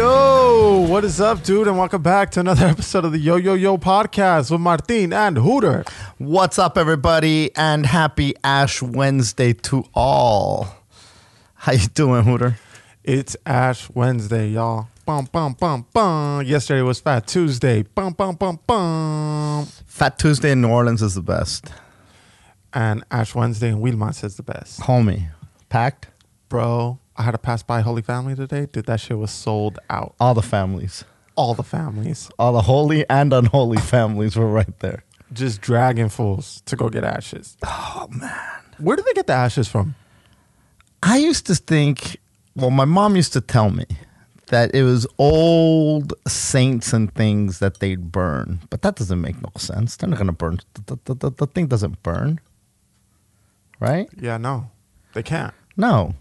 yo. What is up, dude? And welcome back to another episode of the Yo Yo Yo podcast with Martin and Hooter. What's up, everybody, and happy Ash Wednesday to all. How you doing, Hooter? It's Ash Wednesday, y'all. Bum, bum, bum, bum. Yesterday was Fat Tuesday. Bum, bum, bum, bum. Fat Tuesday in New Orleans is the best. And Ash Wednesday in Wheelmont is the best. Homie, packed? Bro, I had to pass by Holy Family today. Dude, that shit was sold out. All the families. All the families. All the holy and unholy families were right there. Just dragging fools to go get ashes. Oh, man. Where do they get the ashes from? I used to think, well, my mom used to tell me that it was old saints and things that they'd burn, but that doesn't make no sense. They're not going to burn. The, the, the, the thing doesn't burn, right? Yeah, no. They can't. No.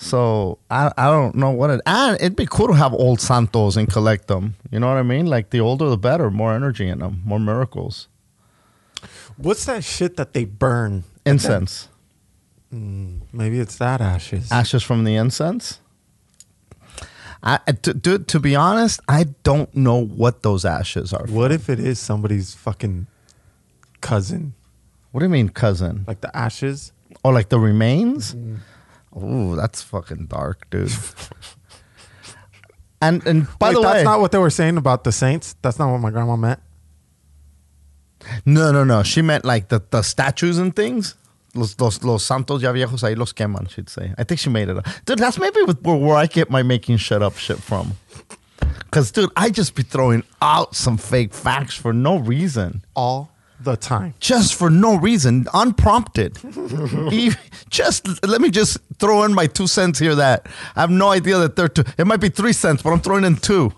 So I I don't know what it and it'd be cool to have old santos and collect them. You know what I mean? Like the older the better, more energy in them, more miracles. What's that shit that they burn? Incense, mm, Maybe it's that ashes. ashes from the incense. I to, to, to be honest, I don't know what those ashes are. What if it is somebody's fucking cousin? What do you mean, cousin? Like the ashes? Or like the remains? Mm. Ooh, that's fucking dark, dude. and and by Wait, the that's way, that's not what they were saying about the saints. That's not what my grandma meant. No, no, no. She meant like the, the statues and things. Los, los, los santos ya viejos ahí los queman, she'd say. I think she made it up. Dude, that's maybe where, where I get my making shut up shit from. Because, dude, I just be throwing out some fake facts for no reason. All the time. Just for no reason, unprompted. Just let me just throw in my two cents here that I have no idea that they're two. It might be three cents, but I'm throwing in two.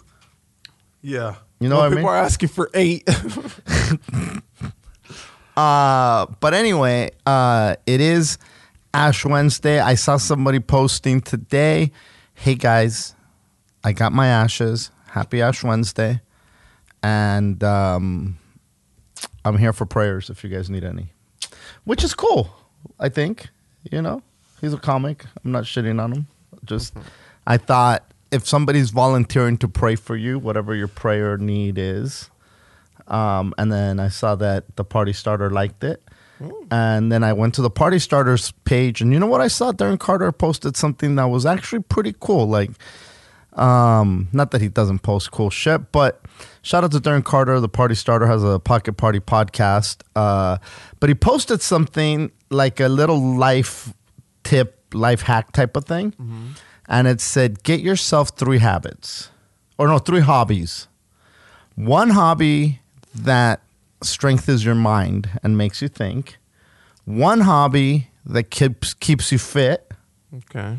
Yeah. You know Well, what I people mean? are asking for eight. Uh, but anyway, uh, it is Ash Wednesday. I saw somebody posting today. Hey guys, I got my ashes. Happy Ash Wednesday, and um, I'm here for prayers if you guys need any, which is cool. I think you know he's a comic. I'm not shitting on him. Just I thought if somebody's volunteering to pray for you, whatever your prayer need is, um, and then I saw that the party starter liked it. And then I went to the party starters page, and you know what I saw? Darren Carter posted something that was actually pretty cool. Like, um, not that he doesn't post cool shit, but shout out to Darren Carter. The party starter has a pocket party podcast. Uh, but he posted something like a little life tip, life hack type of thing. And it said, get yourself three habits, or no, three hobbies one hobby that strengthens your mind and makes you think one hobby that keeps keeps you fit okay.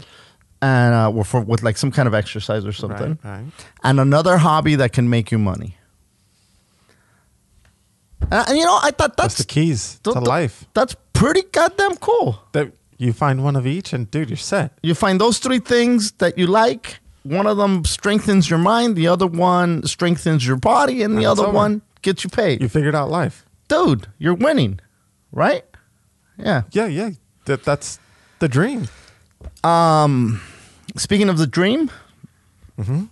And uh, with, for, with like some kind of exercise or something Right, right. and another hobby that can make you money and, and you know i thought That's that's the keys to th- life. that's pretty goddamn cool That you find one of each, and dude, you're set. you find those three things that you like one of them strengthens your mind the other one strengthens your body and the And other one gets you paid You figured out life. dude, you're winning, right? Yeah. Yeah, yeah. That that's the dream. Um, speaking of the dream, Mm-hmm.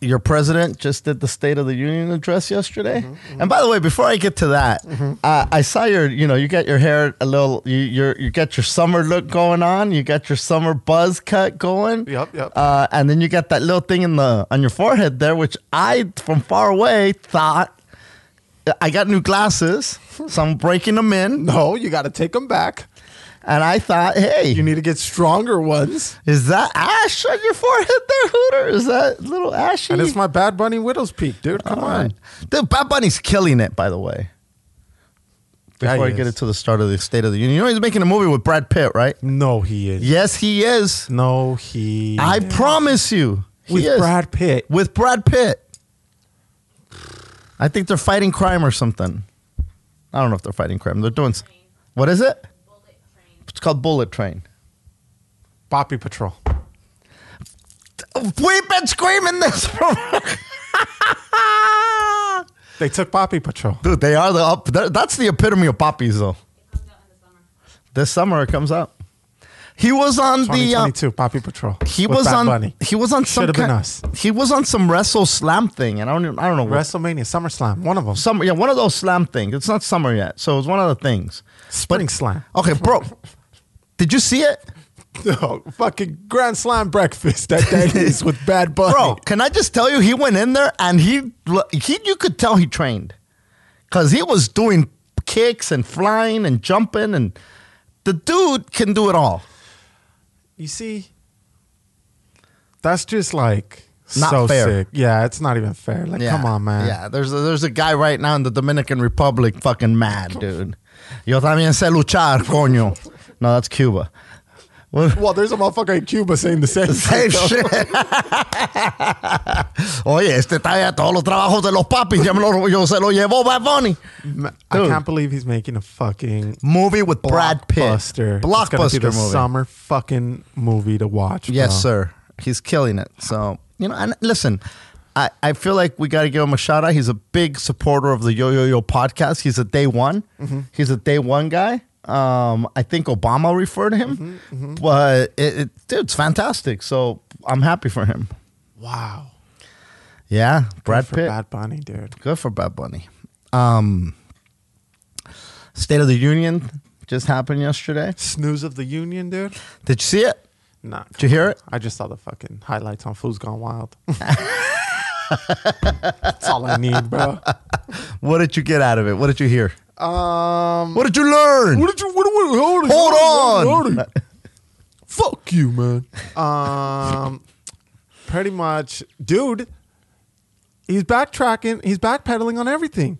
your president just did the State of the Union address yesterday. Mm-hmm, And by the way, before I get to that, uh, I saw your, you know, you got your hair a little, you you're, you got your summer look going on. You got your summer buzz cut going. Yep, yep. Uh, and then you got that little thing in the on your forehead there, which I, from far away, thought. I got new glasses, so I'm breaking them in. No, you got to take them back. And I thought, hey, You need to get stronger ones. is that ash on your forehead there, Hooter? Is that little ashy? And it's my Bad Bunny Widow's Peak, dude. Come All on. right. Dude, Bad Bunny's killing it, by the way. Before he I get is. into the start of the State of the Union, you know he's making a movie with Brad Pitt, right? No, he is. Yes, he is. No, he. I is. promise you, With is. Brad Pitt. With Brad Pitt. I think they're fighting crime or something. I don't know if they're fighting crime. They're doing. What is it? It's called Bullet Train. Poppy Patrol. We've been screaming this for. They took Poppy Patrol. Dude, they are the up. That's the epitome of poppies, though. This summer it comes out. He was on the. Uh, 2022 Poppy Patrol. he was Bad on. Bunny. He was on some. Should've been us. He was on some Wrestle Slam thing, and I don't. even- I don't know what. WrestleMania, SummerSlam, one of them. Summer, yeah, one of those slam things. It's not summer yet, so it was one of the things. Spring Slam. Okay, bro, did you see it, No, fucking Grand Slam breakfast at Denny's with Bad Bunny. bro? Can I just tell you, he went in there and he, he, you could tell he trained, cause he was doing kicks and flying and jumping, and the dude can do it all. You see, that's just like Not so fair. sick. Yeah, it's not even fair. Like, Yeah. come on, man. Yeah, there's a, there's a guy right now in the Dominican Republic fucking mad, dude. Yo también sé luchar, coño. No, that's Cuba. What? Well, there's a motherfucker in Cuba saying the same, Same shit. Oye, este trae todos los trabajos de los papis. Ya me lo, yo se lo llevó Bad Bunny. Ma- I can't believe he's making a fucking Movie with Brad Pitt. blockbuster. It's gonna be Blockbuster the movie. summer fucking movie to watch. Yes, sir. He's killing it. So, you know, and listen, I, I feel like we got to give him a shout out. He's a big supporter of the Yo Yo Yo podcast. He's a day one. Mm-hmm. He's a day one guy. Um, I think Obama referred to him, Mm-hmm, but it, it, dude, it's fantastic. So I'm happy for him. Wow. Yeah, Brad Good for Pitt. Bad Bunny, dude. Good for Bad Bunny. Um, State of the Union just happened yesterday. Snooze of the Union, dude. Did you see it? Nah. Did you hear it? I just saw the fucking highlights on Food's Gone Wild. That's all I need, bro. What did you get out of it? What did you hear? Um, What did you learn? what did you? What, what, hold, on, Hold on. on. Fuck you, man. Um, pretty much, dude. He's backtracking. He's backpedaling on everything.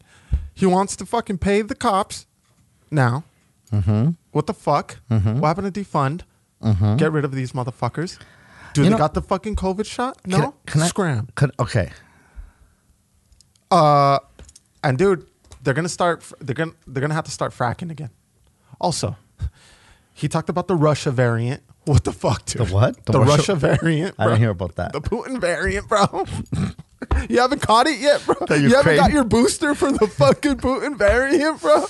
He wants to fucking pay the cops now. Mm-hmm. What the fuck? Mm-hmm. What happened to defund? Get rid of these motherfuckers. Do You they know- got the fucking COVID shot? No. Can, can I Scram. Okay. Uh, and dude, they're gonna start. They're gonna they're gonna have to start fracking again. Also, he talked about the Russia variant. What the fuck, dude? The what? The, The Russia, Russia- variant. I bro. didn't hear about that. The Putin variant, bro. you haven't caught it yet, bro. You haven't got your booster for the fucking Putin variant, bro.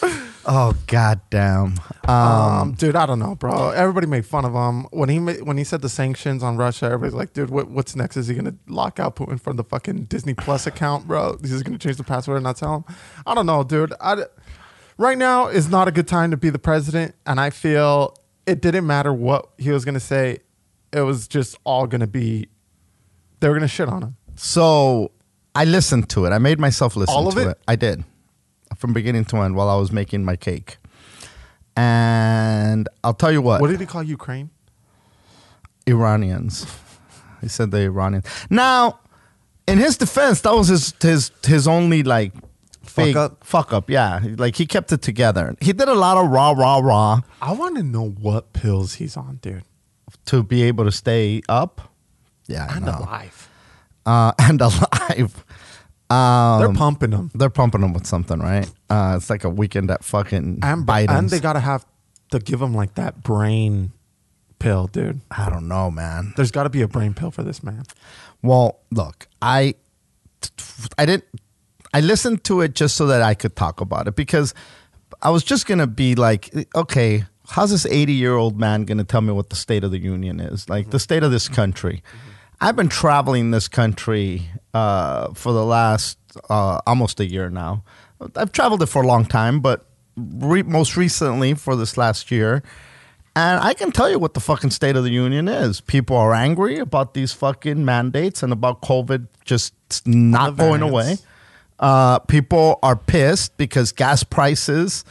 Oh goddamn. Um, Um, dude, I don't know, bro. Everybody made fun of him when he when he said the sanctions on Russia. Everybody's like, dude, what, what's next? Is he gonna lock out Putin from the fucking Disney Plus account, bro? He's gonna change the password and not tell him. I don't know, dude. I, right now is not a good time to be the president, and I feel it didn't matter what he was gonna say. It was just all gonna be. They were gonna shit on him. So I listened to it. I made myself listen All of to it? it? I did. From beginning to end while I was making my cake. And I'll tell you what. What did he call Ukraine? Iranians. He said the Iranians. Now, in his defense, that was his his his only like Fuck big up? Fuck up, yeah. Like he kept it together. He did a lot of rah rah rah I want to know what pills he's on, dude, to be able to stay up. Yeah, I and know. alive. Uh, and alive. Um, They're pumping them. They're pumping them with something, right? Uh, it's like a weekend at fucking and, Biden's. and they gotta have to give him like that brain pill, dude. I don't know, man. There's got to be a brain pill for this man. Well, look, I, I didn't. I listened to it just so that I could talk about it because I was just gonna be like, okay, how's this eighty-year-old man gonna tell me what the state of the union is? Like the state of this country. I've been traveling this country uh, for the last uh, almost a year now. I've traveled it for a long time, but re- most recently for this last year. And I can tell you what the fucking state of the union is. People are angry about these fucking mandates and about COVID just not going away. Uh, people are pissed because gas prices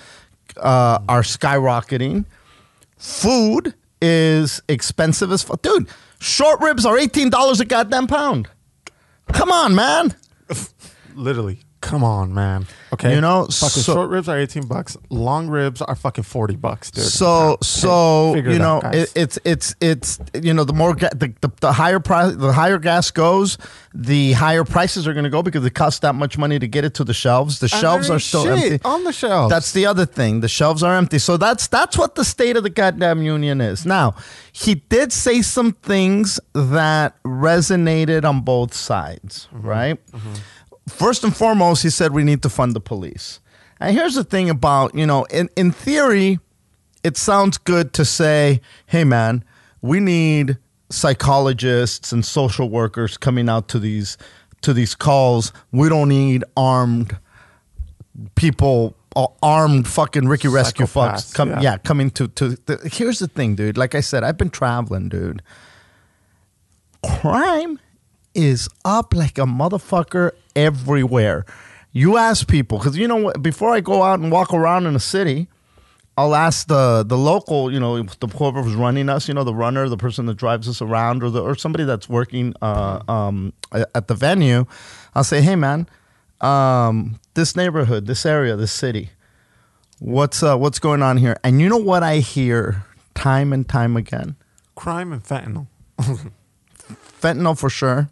uh, are skyrocketing. Food is expensive as fuck. Dude, short ribs are $18 a goddamn pound. Come on, man. Literally. Come on, man. Okay. You know, fucking so- short ribs are 18 bucks. Long ribs are fucking 40 bucks, dude. So so Figure you know out, it, it's it's it's you know the more ga- the, the, the higher price the higher gas goes the higher prices are going to go because it costs that much money to get it to the shelves the And shelves are still shit empty on the shelves. that's the other thing the shelves are empty so that's that's what the state of the goddamn union is now he did say some things that resonated on both sides Mm-hmm. right first and foremost, he said we need to fund the police. And here's the thing about, you know, in, in theory, it sounds good to say, hey man, we need psychologists and social workers coming out to these to these calls. We don't need armed people armed fucking Ricky Rescue Psychopaths, fucks come yeah. yeah. coming to to the, here's the thing dude like I said I've been traveling dude crime is up like a motherfucker everywhere. You ask people because you know what? Before I go out and walk around in a city, I'll ask the the local, you know, the whoever was running us, you know, the runner, the person that drives us around, or the or somebody that's working uh, um, at the venue. I'll say, hey man, um, this neighborhood, this area, this city, what's uh, what's going on here? And you know what I hear time and time again? Crime and fentanyl. fentanyl for sure,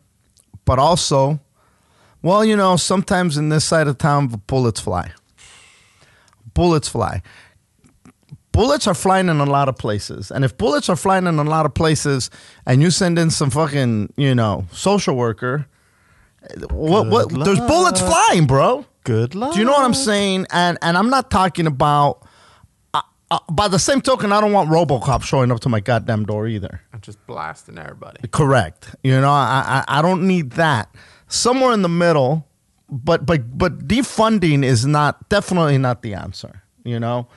but also, well, you know, sometimes in this side of town, bullets fly. Bullets fly. Bullets are flying in a lot of places. And if bullets are flying in a lot of places and you send in some fucking, you know, social worker, what, what, there's bullets flying, bro. Good luck. Do you know what I'm saying? And and I'm not talking about. Uh, by the same token, I don't want RoboCop showing up to my goddamn door either. I'm just blasting everybody. Correct. You know, I, I I don't need that. Somewhere in the middle, but but but defunding is not definitely not the answer. You know,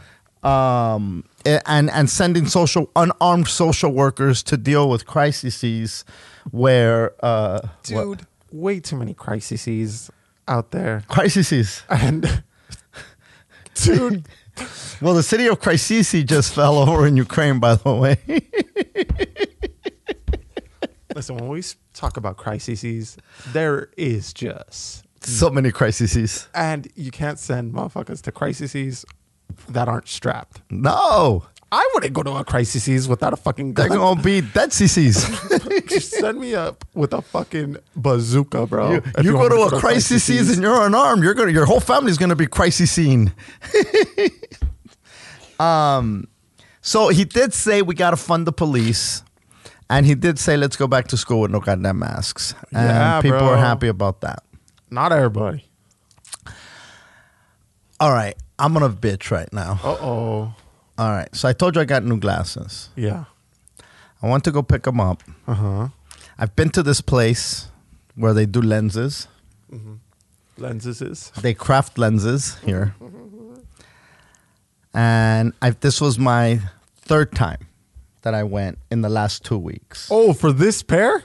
um, and and sending social unarmed social workers to deal with crises where uh, what- Dude, way too many crises out there. crises. And dude, Well, the city of Crisisi just fell over in Ukraine, by the way. listen, when we talk about crises, there is just so many crises. and you can't send motherfuckers to crises that aren't strapped. No, I wouldn't go to a crises without a fucking gun. they're gonna be dead CCs. Send me up with a fucking bazooka, bro. you, you want go me to a crisis and you're unarmed. You're gonna your whole family's gonna be crisis scene. um, so he did say we gotta fund the police, and he did say let's go back to school with no goddamn masks. And Yeah, people bro. are happy about that. Not everybody. All right, I'm gonna bitch right now. Uh oh. All right, so I told you I got new glasses. Yeah. I want to go pick them up. Uh huh. I've been to this place where they do lenses. Lenses is. They craft lenses here. And I this was my third time that I went in the last 2 weeks. Oh, for this pair?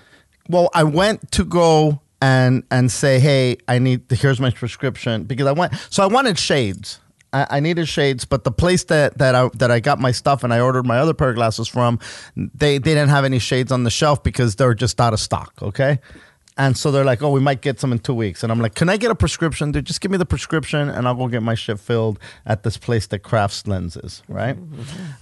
Well, I went to go and and say, "Hey, I need here's my prescription because I went so I wanted shades. I, I needed shades, but the place that that I that I got my stuff and I ordered my other pair of glasses from, they they didn't have any shades on the shelf because they're just out of stock. Okay. And so they're like, oh, we might get some in two weeks. And I'm like, can I get a prescription? Dude, just give me the prescription and I'll go get my shit filled at this place that crafts lenses, right?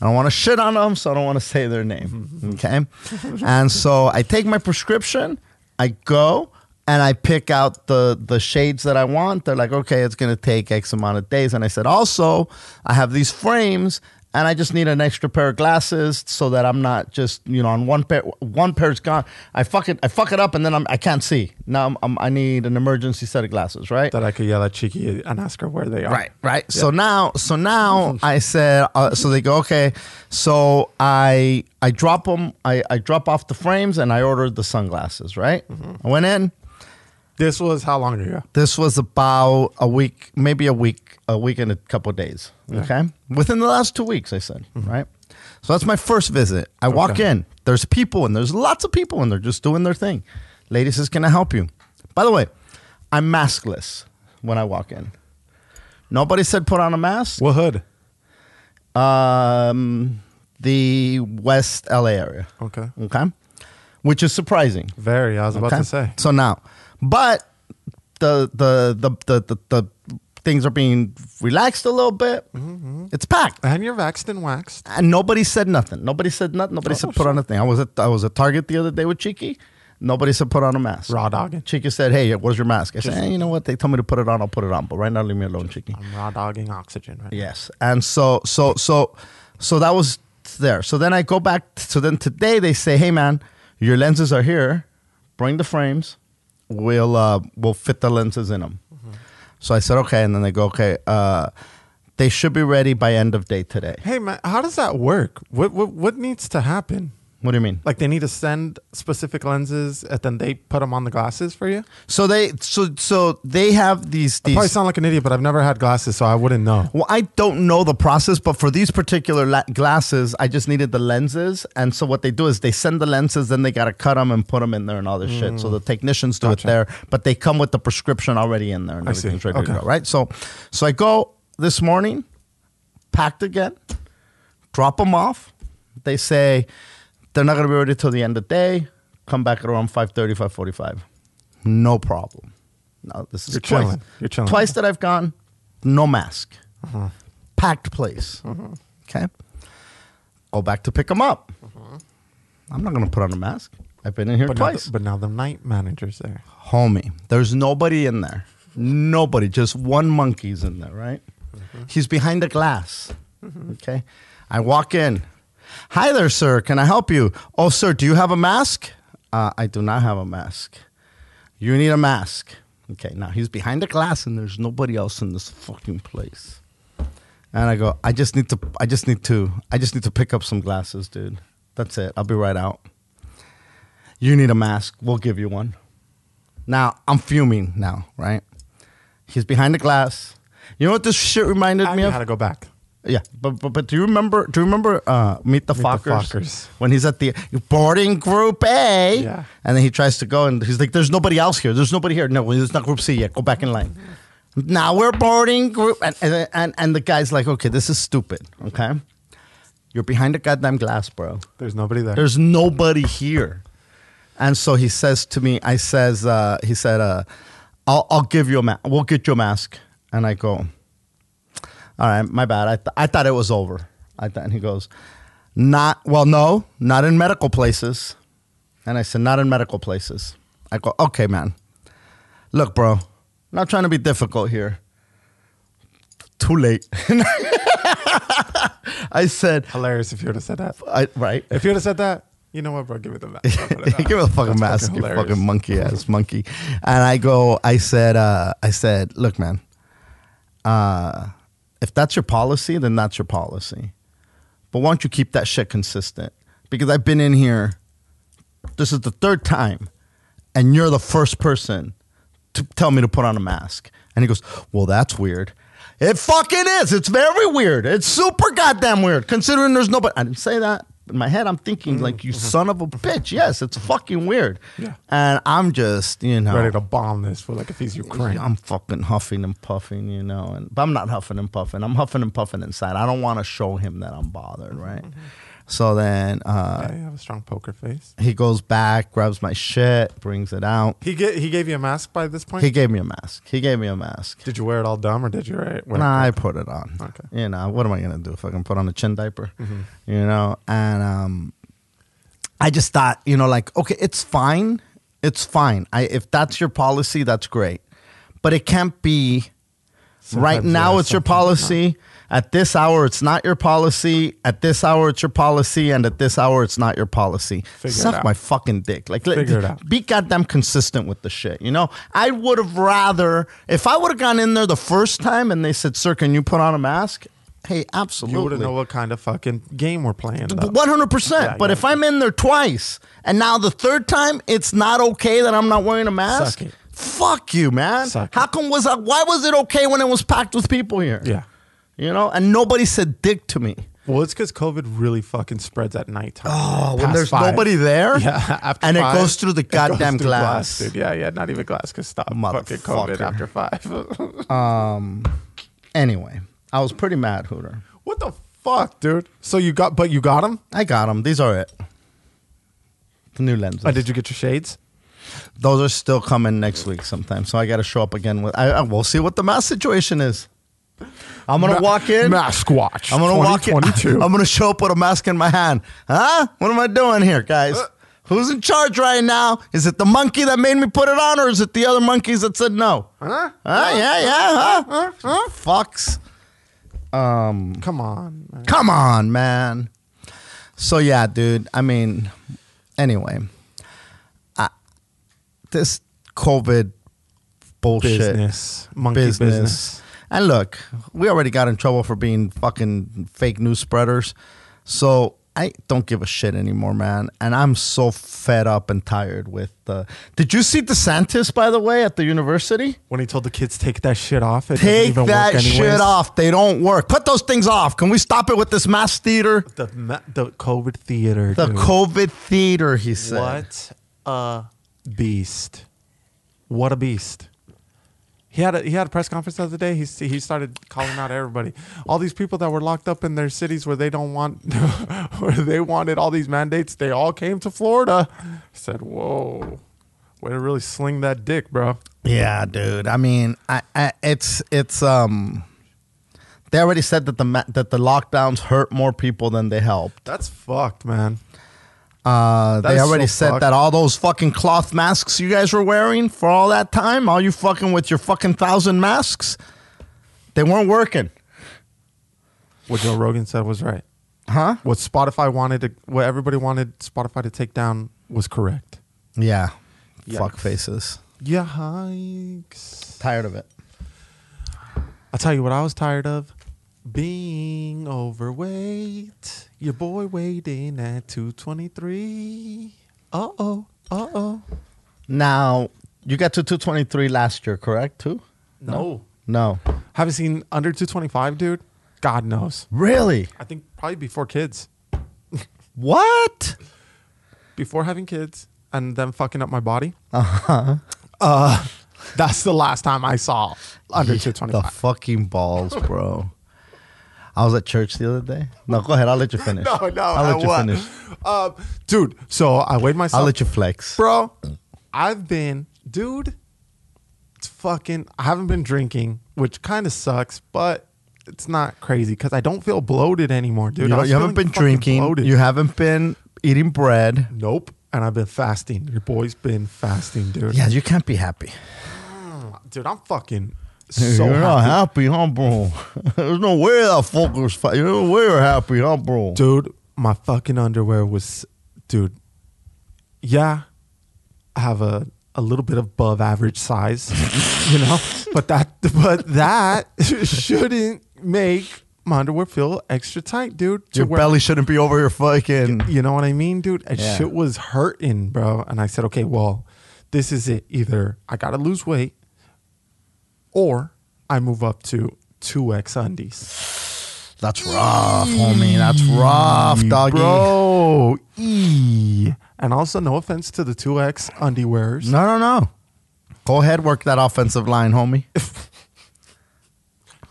I don't want to shit on them, so I don't want to say their name. Okay. and so I take my prescription, I go, and I pick out the the shades that I want. They're like, okay, it's gonna take X amount of days. And I said, also, I have these frames, and I just need an extra pair of glasses so that I'm not just you know on one pair. One pair's gone. I fuck it. I fuck it up, and then I'm, I can't see. Now I'm, I'm, I need an emergency set of glasses, right? That I could yell at Chiki and ask her where they are. Right, right. So now, so now I said, uh, so they go, okay. So I I drop them, I, I drop off the frames, and I ordered the sunglasses. Right. I went in. This was how long ago? This was about a week, maybe a week, a week and a couple of days. Okay, within the last two weeks, I said. Right. So that's my first visit. I walk in. There's people, and there's lots of people, and they're just doing their thing. Lady says, "Can I help you?" By the way, I'm maskless when I walk in. Nobody said put on a mask. What hood? Um, the West LA area. Okay. Okay, which is surprising. Very. I was about Okay? to say. So now, but the the the the the, the things are being relaxed a little bit. Mm-hmm, It's packed. And you're waxed and waxed. And nobody said nothing. Nobody said nothing. Nobody Oh, said put on a thing. I was at I was at Target the other day with Chiki. Nobody said put on a mask. Raw dogging. Chiki said, "Hey, where's your mask?" I said, hey, "You know what? They told me to put it on. I'll put it on. But right now, leave me alone, Chiki." I'm raw dogging oxygen right Yes. And so so so so that was there. So then I go back so then today they say, "Hey man, your lenses are here. Bring the frames. We'll uh we'll fit the lenses in them." So I said, "Okay." And then they go, "Okay, uh They should be ready by end of day today. Hey man, how does that work? What what what needs to happen? What do you mean? Like they need to send specific lenses and then they put them on the glasses for you? So they so so they have these I probably sound like an idiot, but I've never had glasses, so I wouldn't know. Well, I don't know the process, but for these particular la- glasses, I just needed the lenses. And so what they do is they send the lenses, then they got to cut them and put them in there and all this shit. So the technicians do Mm. Gotcha. it there, but they come with the prescription already in there and I see. ready Okay. to go, right? So, so I go this morning, packed again, drop them off. They say they're not going to be ready till the end of the day. Come back at around 5.30, 5.45. No problem. No, this is You're twice. chilling. You're chilling. Twice that I've gone, no mask. Uh-huh. Packed place. Uh-huh. Okay. Go back to pick them up. Uh-huh. I'm not going to put on a mask. I've been in here But now, twice. the, but now the night manager's there. Homie, there's nobody in there. Nobody. Just one monkey's in there, right? He's behind the glass. Mm-hmm. Okay. I walk in. Hi there, sir. Can I help you? Oh, sir, do you have a mask? Uh, I do not have a mask. You need a mask. Okay, now he's behind the glass and there's nobody else in this fucking place. And I go, I just need to I just need to I just need to pick up some glasses, dude. That's it. I'll be right out. You need a mask. We'll give you one. Now, I'm fuming now, right? He's behind the glass. You know what this shit reminded I me of? how to go back. Yeah, but, but but do you remember? Do you remember uh, Meet the Meet the Fockers? Fockers. When he's at the boarding group A, Yeah. and then he tries to go, and he's like, "There's nobody else here. There's nobody here. No, it's not group C yet. Go back in line." Now we're boarding group, and and and, and the guy's like, "Okay, this is stupid. Okay, you're behind a goddamn glass, bro. There's nobody there. There's nobody here." And so he says to me, "I says, uh, he said, uh, I'll I'll give you a mask. We'll get you a mask." And I go, all right, my bad. I, th- I thought it was over. I thought, and he goes, not, well, no, not in medical places. And I said, not in medical places. I go, okay, man. Look, bro, not trying to be difficult here. Too late. I said, Hilarious if you would have said that. I, right. If you would have said that, you know what, bro? Give me the mask. Give me the fucking That's mask, you hilarious. fucking monkey ass monkey. And I go, I said, uh, I said, look, man, uh, if that's your policy, then that's your policy. But why don't you keep that shit consistent? Because I've been in here, this is the third time, and you're the first person to tell me to put on a mask. And he goes, Well, that's weird. It fucking is. It's very weird. It's super goddamn weird, considering there's nobody. I didn't say that. In my head, I'm thinking, mm-hmm. like, you mm-hmm. son of a mm-hmm. bitch. Yes, it's fucking weird. Yeah. And I'm just, you know. Ready to bomb this for like if he's Ukraine. I'm fucking huffing and puffing, you know, and but I'm not huffing and puffing. I'm huffing and puffing inside. I don't want to show him that I'm bothered, right? So then uh, Yeah, you have a strong poker face. he goes back, grabs my shit, brings it out. He get he gave you a mask by this point. He gave me a mask. He gave me a mask. did you wear it all dumb or did you wear it? Wear Nah, I put it on. Okay. You know, what am I gonna do if I can put on a chin diaper? Mm-hmm. You know, and um, I just thought, you know, like, okay, it's fine. It's fine. I if that's your policy, that's great. But it can't be right now it's your sometimes policy. At this hour, it's not your policy. At this hour, it's your policy, and at this hour, it's not your policy. Figure it Suck out. my fucking dick. Like, let- Figure it out. be goddamn consistent with the shit. You know, I would have rather if I would have gone in there the first time and they said, "Sir, can you put on a mask?" Hey, absolutely. You wouldn't know what kind of fucking game we're playing. One hundred percent. But yeah. if I'm in there twice and now the third time it's not okay that I'm not wearing a mask, fuck you, man. Suck How come was I, why was it okay when it was packed with people here? Yeah. You know, and nobody said dick to me. Well, it's because COVID really fucking spreads at nighttime. Oh, when Past there's five. nobody there, Yeah, after and five, it goes through the goddamn through glass. dude. Yeah, yeah, not even glass. Cause stop fucking COVID after five. Um. Anyway, I was pretty mad, Hooter. what the fuck, dude? So you got, but you got them. I got them. These are it. The new lenses. Uh, did you get your shades? Those are still coming next week sometime. So I got to show up again with. I, I we'll see what the mask situation is. I'm gonna Ma- walk in. Mask watch. I'm gonna walk in. I'm gonna show up with a mask in my hand. Huh? What am I doing here, guys? Uh. Who's in charge right now? Is it the monkey that made me put it on, or is it the other monkeys that said no? Huh? Huh? Yeah, yeah, huh? Fucks. Um. Come on, man. Come on, man. So yeah, dude. I mean, anyway, I, this COVID bullshit Business, monkey business. business. And look, we already got in trouble for being fucking fake news spreaders. So I don't give a shit anymore, man. And I'm so fed up and tired with the. Did you see DeSantis, by the way, at the university? When he told the kids take that shit off, it Take even that shit off. They don't work. Put those things off. Can we stop it with this mass theater? The ma- the COVID theater. The dude. COVID theater, he said. What a beast! What a beast! He had a, he had a press conference the other day. He he started calling out everybody, all these people that were locked up in their cities where they don't want, where they wanted all these mandates. They all came to Florida. I said, "Whoa, way to really sling that dick, bro." Yeah, dude. I mean, I, I it's it's um. They already said that the that the lockdowns hurt more people than they helped. That's fucked, man. Uh, they already so said fucked. that all those fucking cloth masks you guys were wearing for all that time, all you fucking with your fucking thousand masks, they weren't working, What Joe Rogan said was right. huh? What Spotify wanted to, what everybody wanted Spotify to take down was correct. Yeah, Yikes. fuck faces. Yikes. Tired of it. I'll tell you what I was tired of being overweight. Your boy waiting at 223. Uh oh. Uh oh. Now you got to two twenty three last year, correct? Too? No. No, Haven't seen under 225, dude? God knows. really? I think probably before kids. What? Before having kids and then fucking up my body. Uh-huh. Uh that's the last time I saw under The 225. fucking balls, bro. I was at church the other day. No, go ahead. I'll let you finish. No, no, I'll let I you what? finish. Uh, dude, so I weighed myself. I'll let you flex. bro. I've been, dude. It's fucking. I haven't been drinking, which kind of sucks, but it's not crazy because I don't feel bloated anymore, dude. you, know, you haven't been drinking. bloated. You haven't been eating bread. nope. And I've been fasting. Your boy's been fasting, dude. Yeah, you can't be happy. dude. I'm fucking so you're not happy. happy, huh, bro? There's no way that fucker's fat. You're no way you're happy, huh, bro? dude. My fucking underwear was, dude. Yeah, I have a a little bit above average size, you know, but that but that shouldn't make my underwear feel extra tight, dude. Your where- belly shouldn't be over your fucking. you know what I mean, dude? And Yeah. shit was hurting, bro. And I said, okay, well, this is it. Either I gotta lose weight, or I move up to two X undies. That's rough, homie. That's rough, doggy. Bro, e. And also, no offense to the 2X undiewears. No, no, no. Go ahead, work that offensive line, homie.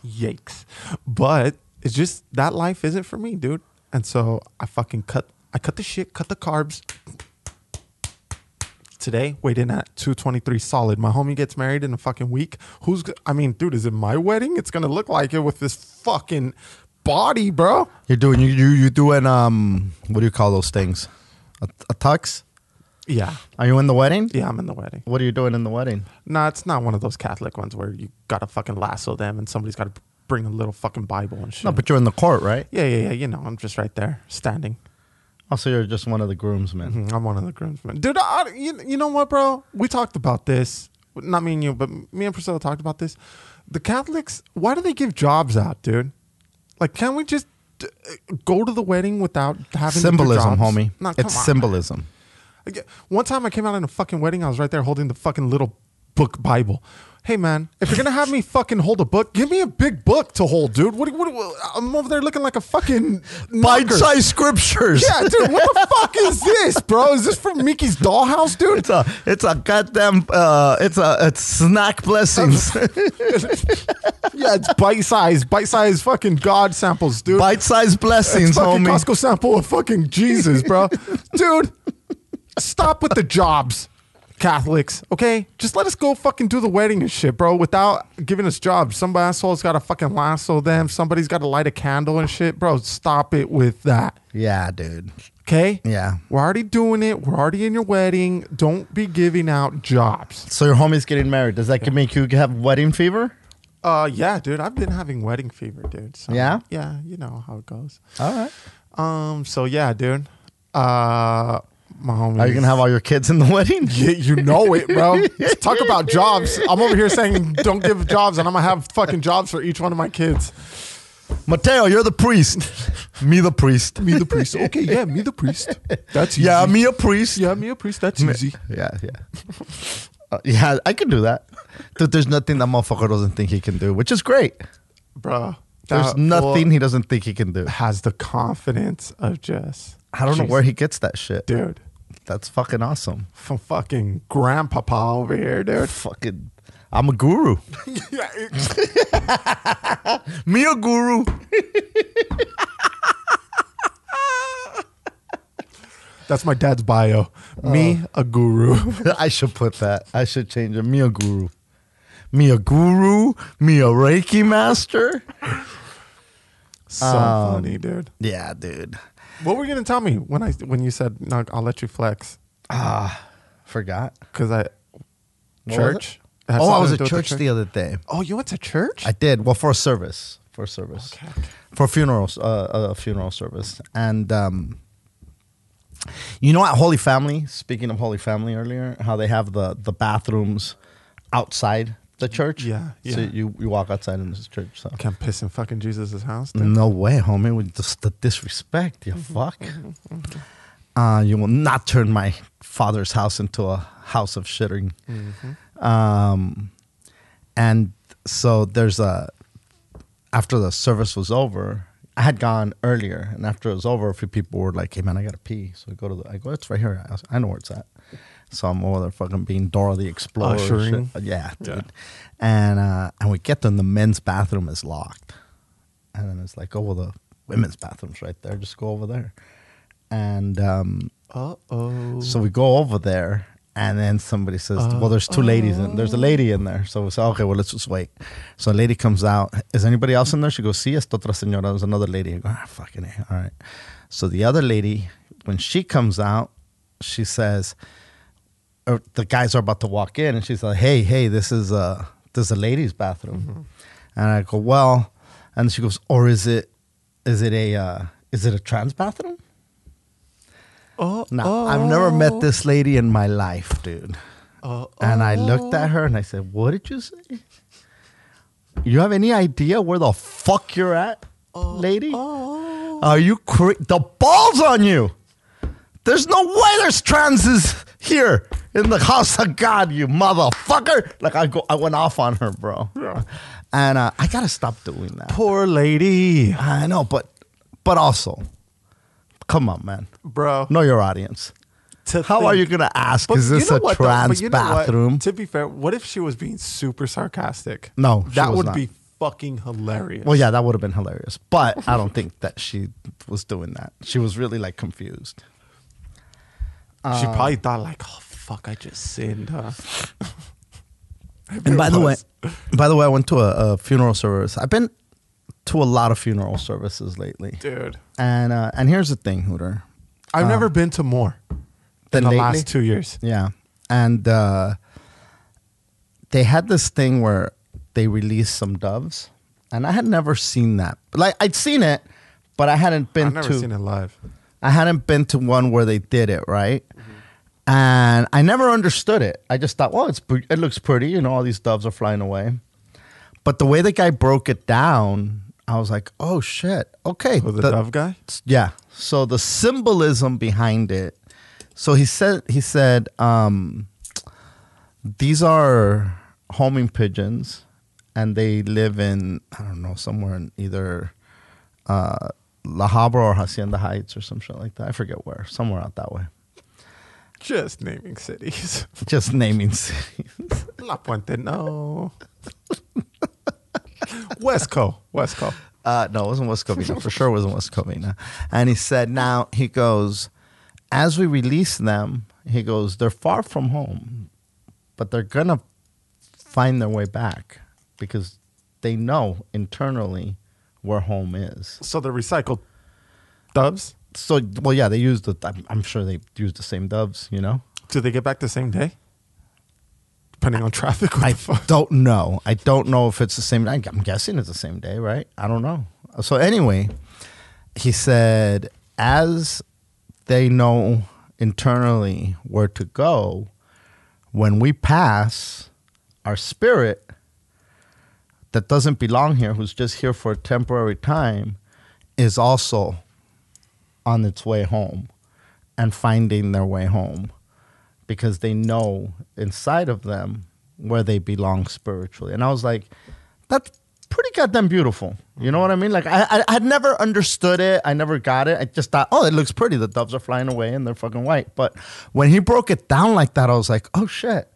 Yikes. But it's just that life isn't for me, dude. And so I fucking cut I cut the shit, cut the carbs. Today, Waiting at 223 solid. My homie gets married in a fucking week. Who's I mean, dude, is it my wedding? It's gonna look like it with this fucking body, bro. You're doing you you you doing um what do you call those things? A, a tux? Yeah. Are you in the wedding? Yeah, I'm in the wedding. What are you doing in the wedding? Nah, it's not one of those Catholic ones where you gotta fucking lasso them and somebody's gotta bring a little fucking Bible and shit. No, but you're in the court, right? yeah, yeah, yeah. You know, I'm just right there, standing. Also, you're just one of the groomsmen. Mhm, I'm one of the groomsmen, dude. I, you, you know what, bro? We talked about this. Not me and you, but me and Priscilla talked about this. The Catholics, why do they give jobs out, dude? Like, can't we just uh, go to the wedding without having Symbolism, to do jobs? homie. Nah, come it's on. symbolism. One time I came out in a fucking wedding, I was right there holding the fucking little book Bible. Hey man, if you're gonna have me fucking hold a book, give me a big book to hold, dude. What? what, what I'm over there looking like a fucking. Bite-sized scriptures. Yeah, dude. What the fuck is this, bro? Is this from Mickey's Dollhouse, dude? It's a it's a goddamn uh it's a it's snack blessings. Yeah, it's bite size, bite size fucking God samples, dude. Bite-sized blessings, fucking homie. Costco sample of fucking Jesus, bro. dude, stop with the jobs, Catholics. Okay, just let us go fucking do the wedding and shit, bro, without giving us jobs. Some asshole's got to fucking lasso them. Somebody's got to light a candle and shit, bro. Stop it with that. Yeah, dude. Okay. Yeah. We're already doing it. We're already in your wedding. Don't be giving out jobs. So your homie's getting married. Does that make you have wedding fever? Uh, yeah, dude. I've been having wedding fever, dude. So, Yeah? Yeah, you know how it goes. All right. Um, so yeah, dude. Uh, my homie. Are you gonna have all your kids in the wedding? Yeah, you know it, bro. Talk about jobs. I'm over here saying don't give jobs, and I'm gonna have fucking jobs for each one of my kids. Mateo, you're the priest. me the priest. Me the priest. Okay, yeah, me the priest. That's easy. Yeah, me a priest. Yeah, me a priest. That's easy. Yeah, yeah. Uh, yeah, I can do that. Dude, there's nothing that motherfucker doesn't think he can do, which is great. Bro. There's that nothing he doesn't think he can do. has the confidence of just I don't know where he gets that shit. dude. That's fucking awesome. From fucking grandpapa over here, dude. Fucking, I'm a guru. yeah, it- Me a guru. that's my dad's bio. Me, a guru. I should put that. I should change it. Me a guru. Me a guru. Me a Reiki master. so Um, funny, dude. Yeah, dude. What were you gonna tell me when I when you said no? I'll let you flex Ah, Forgot. because I What was church. Oh, I something was at with the church the other day. Oh, you went to church? I did. Well, for a service. For a service. okay. okay. for funerals, uh, a funeral service, and um, you know at Holy Family. Speaking of Holy Family earlier, how they have the the bathrooms outside the church. Yeah, So you you walk outside in this church. So Can't piss in fucking Jesus' house. dude. no way, homie. With just the disrespect, you fuck. Uh, you will not turn my father's house into a house of shitting. Um, and so there's a after the service was over, I had gone earlier, and after it was over, a few people were like, "Hey man, I gotta pee." So I go to the, I go, "It's right here." I, was- I know where it's at. So I'm over there, fucking being Dora the Explorer. Ushering? shit. Yeah, dude. Yeah. And uh, and we get and the men's bathroom is locked, and then it's like, "Oh well, the women's bathroom's right there. Just go over there." And um, Uh oh. so we go over there, and then somebody says, "Well, there's two ladies in. There's a lady in there." So we say, "Okay, well, let's just wait." So a lady comes out. Is anybody else in there? She goes, "Sí, esta otra señora." There's another lady. I go, "Ah, fucking A. all right." So the other lady, when she comes out, she says, or "The guys are about to walk in," and she's like, "Hey, hey, this is a this is a ladies' bathroom," and I go, "Well," and she goes, "Or is it is it a uh, is it a trans bathroom?" Oh, Now, I've never met this lady in my life, dude. Oh, And I looked at her and I said, What did you say? You have any idea where the fuck you're at, lady? Are you cra- the balls on you? There's no way there's transes here in the house of God, you motherfucker. Like I go, I went off on her, bro. Yeah. And uh, I gotta stop doing that. poor lady, I know, but but also, come on, man. bro. Know your audience. How are you gonna ask? But Is this you know a what, trans you know what? bathroom? To be fair, what if she was being super sarcastic? No, she that would not. be fucking hilarious. Well, yeah, that would have been hilarious. But I don't think that she was doing that. She was really like confused. She probably thought like, "Oh fuck, I just sinned." Huh? And by the way, by the way, I went to a, a funeral service. I've been to a lot of funeral services lately, dude, and uh, and here's the thing, Hooter. I've Uh, never been to more than the lately? last two years. Yeah, and uh, they had this thing where they released some doves, and I had never seen that. Like I'd seen it, but I hadn't been I've never to. seen it live. I hadn't been to one where they did it right, and I never understood it. I just thought, well, it's it looks pretty, you know, all these doves are flying away. But the way the guy broke it down, I was like, oh shit, okay, Oh, the, the- dove guy. yeah. So the symbolism behind it. So he said he said um, these are homing pigeons, and they live in I don't know somewhere in either uh, La Habra or Hacienda Heights or some shit like that. I forget where. Somewhere out that way. Just naming cities. Just naming cities. La Puente, no. Westco, Westco. Uh, no, it wasn't West Covina. For sure, it wasn't West Covina. And he said, now he goes, as we release them, he goes, they're far from home, but they're gonna find their way back because they know internally where home is. So the recycled doves. So, well, yeah, they use the. I'm, I'm sure they use the same doves. You know, Do they get back the same day? Depending on traffic. I don't know. I don't know if it's the same. I'm guessing it's the same day, right? I don't know. So anyway, he said as they know internally where to go, when we pass, our spirit that doesn't belong here, who's just here for a temporary time, is also on its way home and finding their way home because they know inside of them where they belong spiritually. And I was like, that's pretty goddamn beautiful. You know what I mean? Like I, I had never understood it. I never got it. I just thought, oh, it looks pretty. The doves are flying away and they're fucking white. But when he broke it down like that, I was like, oh shit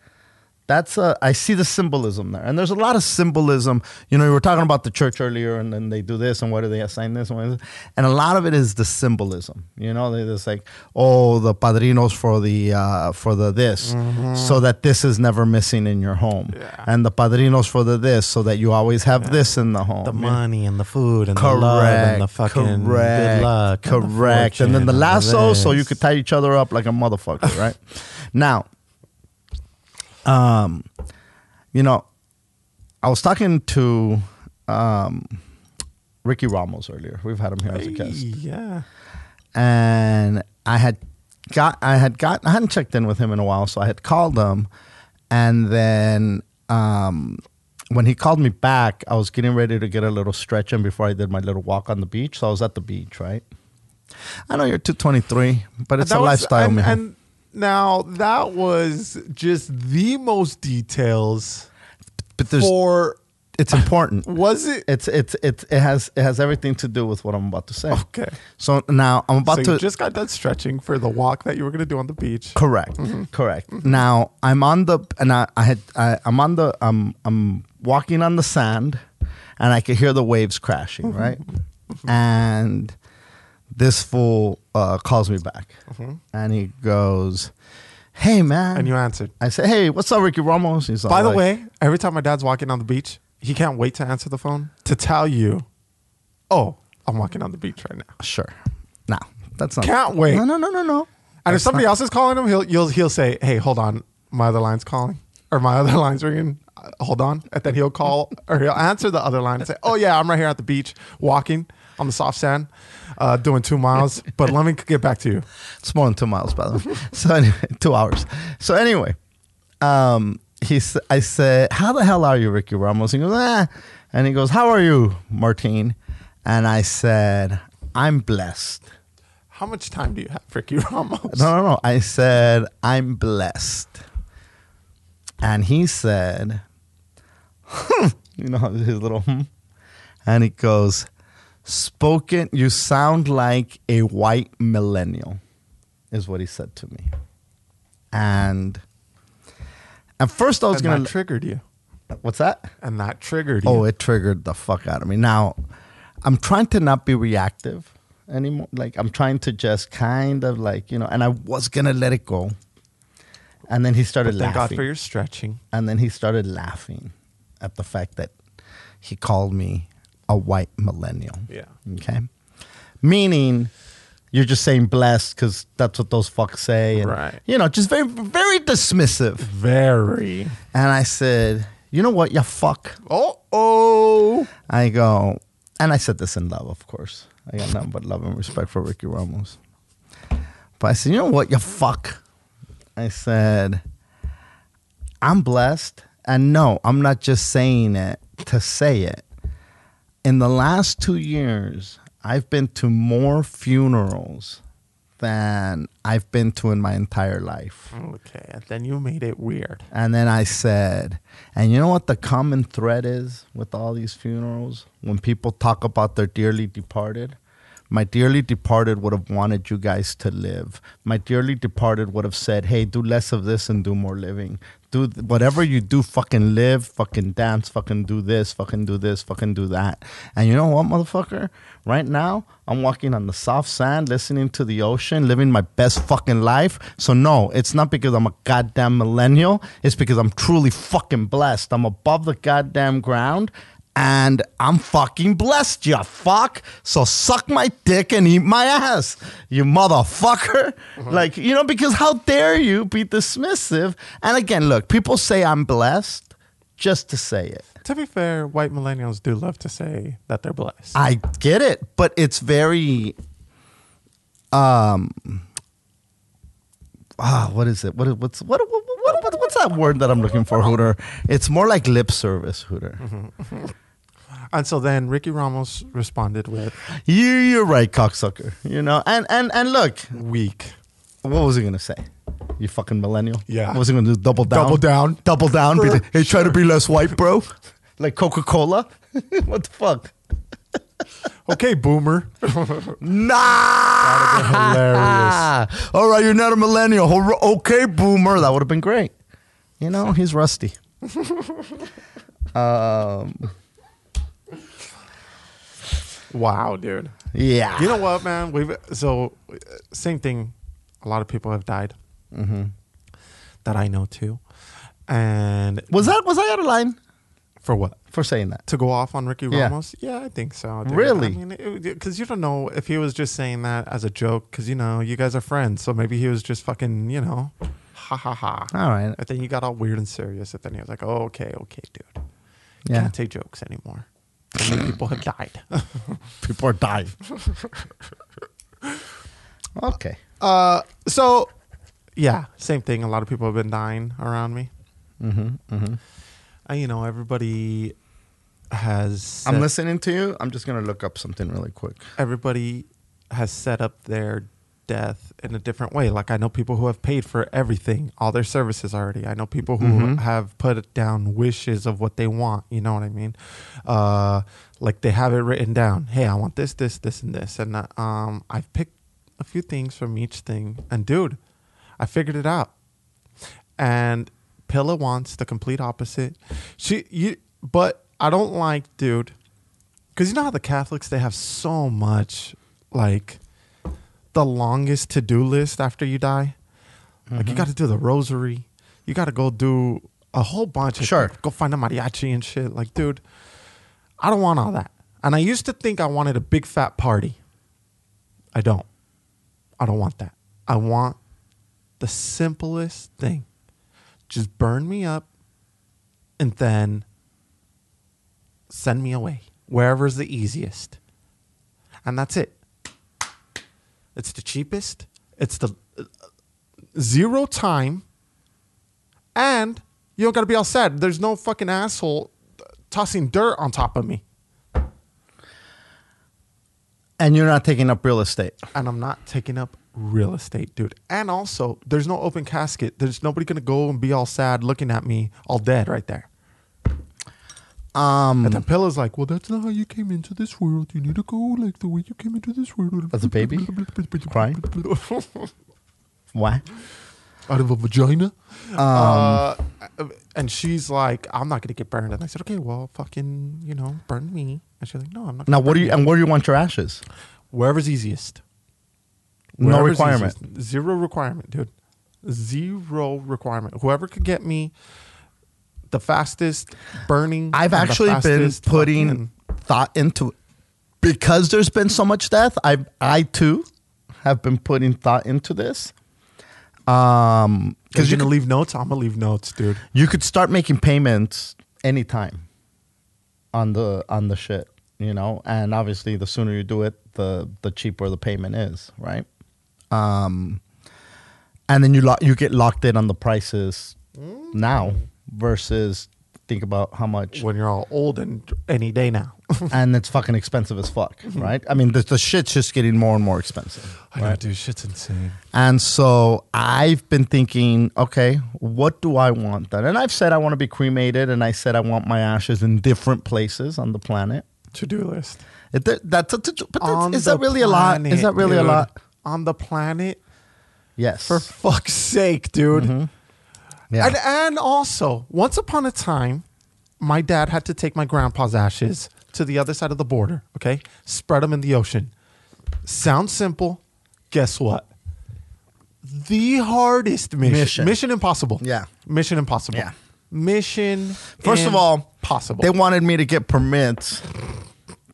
that's a I see the symbolism there, and there's a lot of symbolism. You know, you were talking about the church earlier, and then they do this, and what do they assign this, and, what is this? and a lot of it is the symbolism. You know, just like, oh, the padrinos for the uh, for the this, so that this is never missing in your home, Yeah. and the padrinos for the this, so that you always have this in the home. The money and the food and Correct. the love and the fucking correct. good luck. and the Correct. And, then the lasso, so you could tie each other up like a motherfucker, right? now, um, you know, I was talking to um, Ricky Ramos earlier. We've had him here as a guest, Yeah. and I had got, I had got, I hadn't checked in with him in a while, so I had called him, and then. Um, when he called me back, I was getting ready to get a little stretch in before I did my little walk on the beach. So I was at the beach, right? I know you're 223, but it's That a was- lifestyle, and, man. and now that was just the most details but there's, for. it's important. Was it It's it's it's it has it has everything to do with what I'm about to say. okay? So now I'm about so to you just got done stretching for the walk that you were going to do on the beach. Correct. Mm-hmm. Correct. Now I'm on the and I, I had I, I'm on the I'm I'm walking on the sand and I could hear the waves crashing, Mm-hmm. right? And this fool uh, calls me back and he goes, Hey man. Mm-hmm. And you answered. I say, Hey, what's up, Ricky Ramos? He's By the like, way, every time my dad's walking on the beach, he can't wait to answer the phone to tell you, "Oh, I'm walking on the beach right now." Sure. No, that's not Can't wait. No, no, no, no, no. And if somebody not- else is calling him, he'll he'll he'll say, "Hey, hold on, my other line's calling, or my other line's ringing. Hold on," and then he'll call or he'll answer the other line and say, "Oh yeah, I'm right here at the beach, walking on the soft sand, uh, doing two miles. But let me get back to you." It's more than two miles, by the way. so anyway, two hours. So anyway, um, he s- I said, "How the hell are you, Ricky Ramos?" He goes, "Ah," and he goes, "How are you, Martine?" And I said, "I'm blessed." How much time do you have, Ricky Ramos? No, no, no. I said, "I'm blessed," and he said, "You know his little," hmm? and he goes, "Spoken. You sound like a white millennial," is what he said to me. And at first, I was and gonna. that triggered you, what's that? and that triggered oh, you. Oh, it triggered the fuck out of me. Now, I'm trying to not be reactive anymore. Like, I'm trying to just kind of like, you know, and I was going to let it go. And then he started but thank God for your stretching. and then he started laughing at the fact that he called me a white millennial. Yeah. Okay. Meaning, you're just saying blessed because that's what those fucks say. And, Right. You know, just very, very dismissive. Very. And I said, you know what, you fuck. Oh, oh. I go, and I said this in love, of course. I got nothing but love and respect for Ricky Ramos. But I said, you know what, you fuck. I said, I'm blessed. And no, I'm not just saying it to say it. In the last two years, I've been to more funerals than I've been to in my entire life. Okay, and then you made it weird. And then I said, and you know what the common thread is with all these funerals? When people talk about their dearly departed, my dearly departed would have wanted you guys to live. My dearly departed would have said, hey, do less of this and do more living. Do whatever you do, fucking live, fucking dance, fucking do this, fucking do this, fucking do that. And you know what, motherfucker? Right now, I'm walking on the soft sand, listening to the ocean, living my best fucking life. So, no, it's not because I'm a goddamn millennial. It's because I'm truly fucking blessed. I'm above the goddamn ground and I'm fucking blessed, you fuck. So suck my dick and eat my ass, you motherfucker. Like, you know, because how dare you be dismissive? And again, look, people say I'm blessed just to say it. To be fair, white millennials do love to say that they're blessed. I get it, but it's very um ah, what is it? What is- what's what, what, what, what what's that word that I'm looking for, Hooter? It's more like lip service, Hooter. And so then Ricky Ramos responded with You you're right, cocksucker. You know, and and and look, weak. what was he gonna say? You fucking millennial. Yeah. What was he gonna do? Double down. Double down. Double down. Be hey, try to be less white, bro. like Coca Cola. what the fuck? Okay, boomer. Nah. hilarious. All right, you're not a millennial. Okay, boomer. That would have been great. You know, he's rusty. um, wow, dude. yeah. You know what, man? We've so same thing. A lot of people have died Mm-hmm. that I know too. And was that was I out of line for what? for saying that? To go off on Ricky Yeah. Ramos? Yeah, I think so. dude. Really? I mean, because you don't know if he was just saying that as a joke. Because you know, you guys are friends, so maybe he was just fucking, you know, ha ha ha. All right. And then he got all weird and serious. And then he was like, "Oh, okay, okay, dude, Yeah. can't take jokes anymore." And then people have died. People are dying. okay. Uh, so yeah, same thing. A lot of people have been dying around me. Mm-hmm, mm-hmm. And you know, everybody has. I'm listening to you. I'm just gonna look up something really quick. Everybody has set up their death in a different way. Like I know people who have paid for everything, all their services already. I know people who Mhm. have put down wishes of what they want. You know what I mean? Uh, like they have it written down. Hey, I want this, this, this, and this. And uh, um, I've picked a few things from each thing. And dude, I figured it out. And Pilla wants the complete opposite. She, you, but I don't like, dude, because you know how the Catholics they have so much like the longest to do list after you die. Like you mm-hmm. got to do the rosary, you got to go do a whole bunch. Of Sure. go find a mariachi and shit. Like, dude, I don't want all that. And I used to think I wanted a big fat party. I don't. I don't want that. I want the simplest thing. Just burn me up and then send me away wherever's the easiest. And that's it. It's the cheapest. It's the uh, zero time. And you don't got to be all sad. There's no fucking asshole tossing dirt on top of me. And you're not taking up real estate. and I'm not taking up real estate, dude. And also, there's no open casket. There's nobody gonna go and be all sad looking at me all dead right there. Um, And then Pella's like, well, that's not how you came into this world. You need to go like the way you came into this world. As a baby? Crying? what? Out of a vagina. Um, uh, and she's like, I'm not gonna get burned. And I said, okay, well, fucking, you know, burn me. And she's like, no, I'm not. now, gonna what do burn you and where do you want your ashes? Wherever's easiest. No Wherever's requirement. easiest. Zero requirement, dude. Zero requirement. Whoever could get me the fastest burning. I've actually been putting fucking- thought into it because there's been so much death. I I too have been putting thought into this. Um, Because you're gonna could, leave notes. I'm gonna leave notes, dude. you could start making payments anytime on the on the shit, you know. And obviously, the sooner you do it, the the cheaper the payment is, right? Um, and then you lo- you get locked in on the prices now versus think about how much When you're all old and any day now. and it's fucking expensive as fuck, mhm. right? I mean, the, the shit's just getting more and more expensive. I know, dude. Shit's insane. And so I've been thinking, okay, what do I want then? And I've said I want to be cremated, and I said I want my ashes in different places on the planet. To do list. It, that, that's, but that's, is that really a lot? Is that really a lot? On the planet? Yes. For fuck's sake, dude. Mm-hmm. Yeah. And, and also, once upon a time, my dad had to take my grandpa's ashes to the other side of the border, okay? Spread them in the ocean. Sounds simple. Guess what? The hardest mission. Mission. Mission, impossible. Yeah. Mission impossible. Yeah. Mission First of all, possible. They wanted me to get permits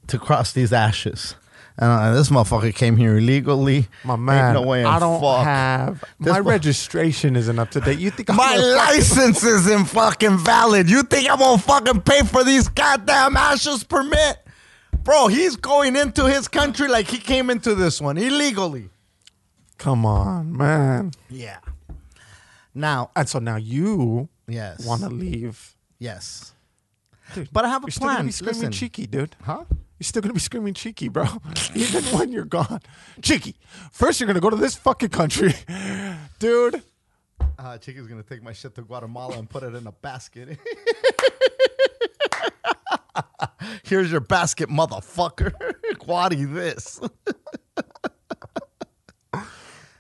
to cross these ashes. And this motherfucker came here illegally. my man, Ain't no way I don't fuck. have This my mo- registration isn't up to date. You think I'm My license isn't fucking valid. You think I'm gonna fucking pay for these goddamn ashes permit? Bro, he's going into his country like he came into this one illegally. Come on, man. Yeah. Now, And so now you yes, want to leave. yes, Dude, but I have a you're still gonna plan. be Listen, Chiki, dude. huh? You're still gonna be screaming Chiki, bro. Even when you're gone. Chiki. First you're gonna go to this fucking country. Dude. Uh, Chica's gonna take my shit to Guatemala and put it in a basket. Here's your basket, motherfucker. Guadi this.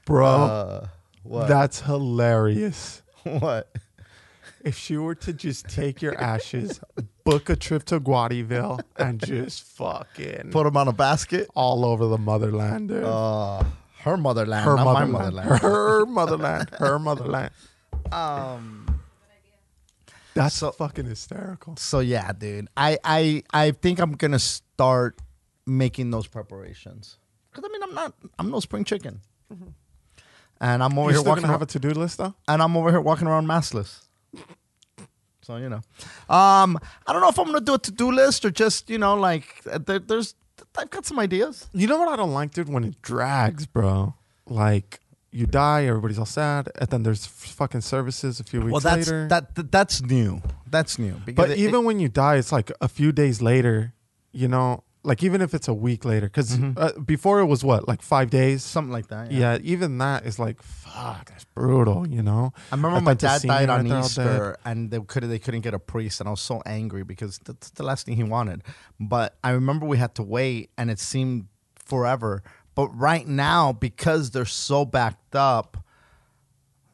Bro. Uh, what? that's hilarious. what? If she were to just take your ashes, book a trip to Guadiville, and just fucking Put them on a basket. all over the motherland, dude. Uh, her motherland, her not motherland. my motherland. Her motherland. Her motherland. Um. That's So- fucking hysterical. So yeah, dude. I I I think I'm gonna start making those preparations. Cause I mean, I'm not. I'm no spring chicken. And I'm over You're here walking gonna around, have a to-do list though? and I'm over here walking around maskless. So you know, um, I don't know if I'm gonna do a to-do list or just you know like there, there's I've got some ideas. You know what I don't like, dude? When it drags, bro. Like you die, everybody's all sad, and then there's fucking services a few weeks Well, that's later. that, that that's new. That's new. Because but it- even when you die, it's like a few days later. You know, like even if it's a week later, because Mm-hmm. uh, before it was what, like five days. something like that. yeah. even that is like fuck. That's brutal. You know. I remember I my dad died on Easter, and they could they couldn't get a priest, and I was so angry because that's the last thing he wanted. But I remember we had to wait, and it seemed forever. But right now, because they're so backed up,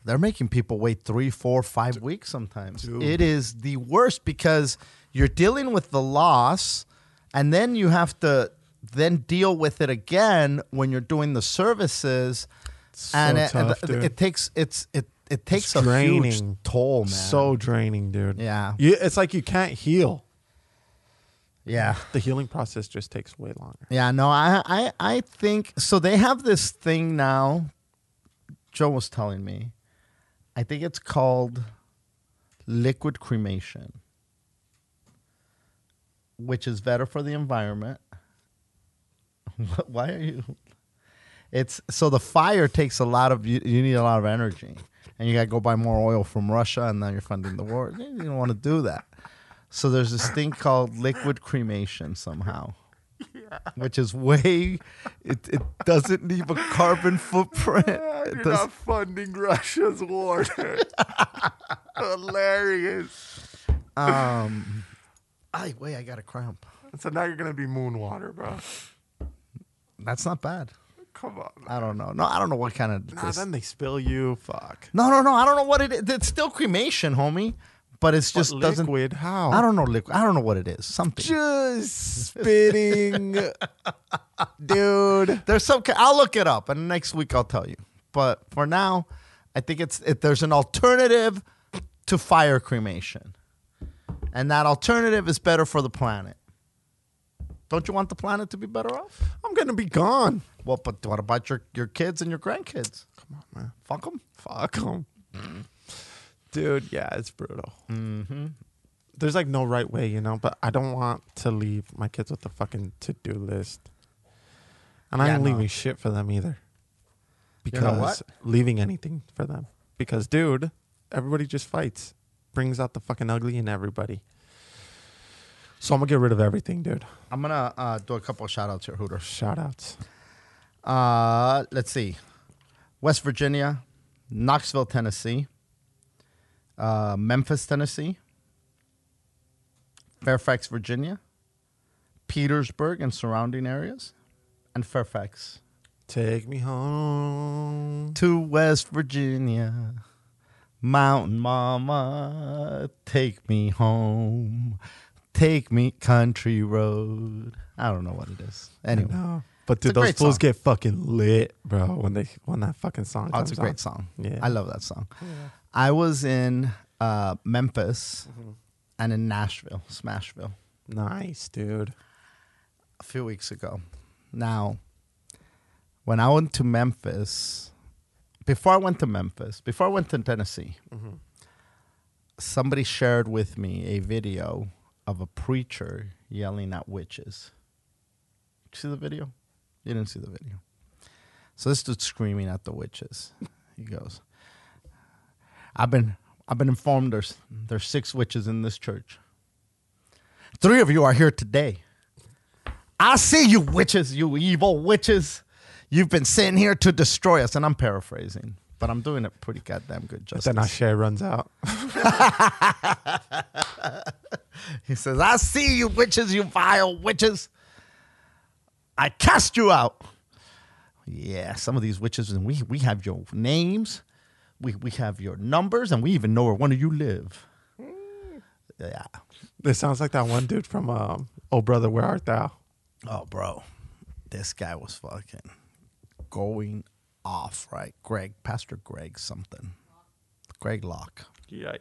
they're making people wait three, four, five weeks sometimes. Dude. It is the worst because you're dealing with the loss, and then you have to then deal with it again when you're doing the services. So and it, tough, it, takes it's it it takes It's a huge draining. toll, man. So draining, dude. Yeah. You, it's like you can't heal. yeah, The healing process just takes way longer. yeah. No, I I I think so. They have this thing now. Joe was telling me. I think it's called liquid cremation, which is better for the environment. Why are you? It's so the fire takes a lot of you, you need a lot of energy, and you got to go buy more oil from Russia, and now you're funding the war. You don't want to do that. So there's this thing called liquid cremation somehow, which is way. It, it doesn't leave a carbon footprint. It does- funding Russia's war. Hilarious. um, I wait, I got a cramp. So now you're gonna be moon water, bro. That's not bad. Come on. I don't know. No, I don't know what kind of. Nah, this- then they spill you. Fuck. no, no, no. I don't know what it is. It's still cremation, homie, but it's just But doesn't. liquid. How? I don't know liquid. I don't know what it is. Something. Just spitting, dude. There's some. I'll look it up, and next week I'll tell you. But for now, I think it's it, there's an alternative to fire cremation, and that alternative is better for the planet. Don't you want the planet to be better off? I'm gonna be gone. Well, but what about your your kids and your grandkids? Come on, man. Fuck them. Fuck them. Dude, yeah, it's brutal. Mm-hmm. There's like no right way, you know, but I don't want to leave my kids with a fucking to do list. And I Yeah, ain't no. leaving shit for them either. You Because know what? leaving anything for them. Because, dude, everybody just fights. Brings out the fucking ugly in everybody. So I'm gonna get rid of everything, dude. I'm gonna uh, do a couple of shout outs here, Hooter. Shout outs. Uh, let's see. West Virginia, Knoxville, Tennessee, uh, Memphis, Tennessee, Fairfax, Virginia, Petersburg and surrounding areas, and Fairfax. Take me home. To West Virginia, Mountain Mama, take me home. Take me country road. I don't know what it is. Anyway, No. But It's dude, a those great fools song. get fucking lit, bro, when they when that fucking song oh, comes it's a great on. song. Yeah. I love that song. I was in uh, Memphis and in Nashville, Smashville, Nice, dude. a few weeks ago. Now, when I went to Memphis, before I went to Memphis, before I went to Tennessee, mm-hmm. somebody shared with me a video of a preacher yelling at witches. You see the video? You didn't see the video. So this dude's screaming at the witches. He goes, I've been I've been informed there's there's six witches in this church. Three of you are here today. I see you witches, you evil witches. You've been sitting here to destroy us. And I'm paraphrasing, but I'm doing it pretty goddamn good justice. Then Ashe runs out. He says, I see you witches, you vile witches. I cast you out. Yeah, some of these witches, and we, we have your names, we, we have your numbers, and we even know where one of you live. Yeah. This sounds like that one dude from um, Oh Brother, Where Art Thou? Oh, bro, this guy was fucking going off, right? Greg, Pastor Greg something. Greg Locke. Yikes.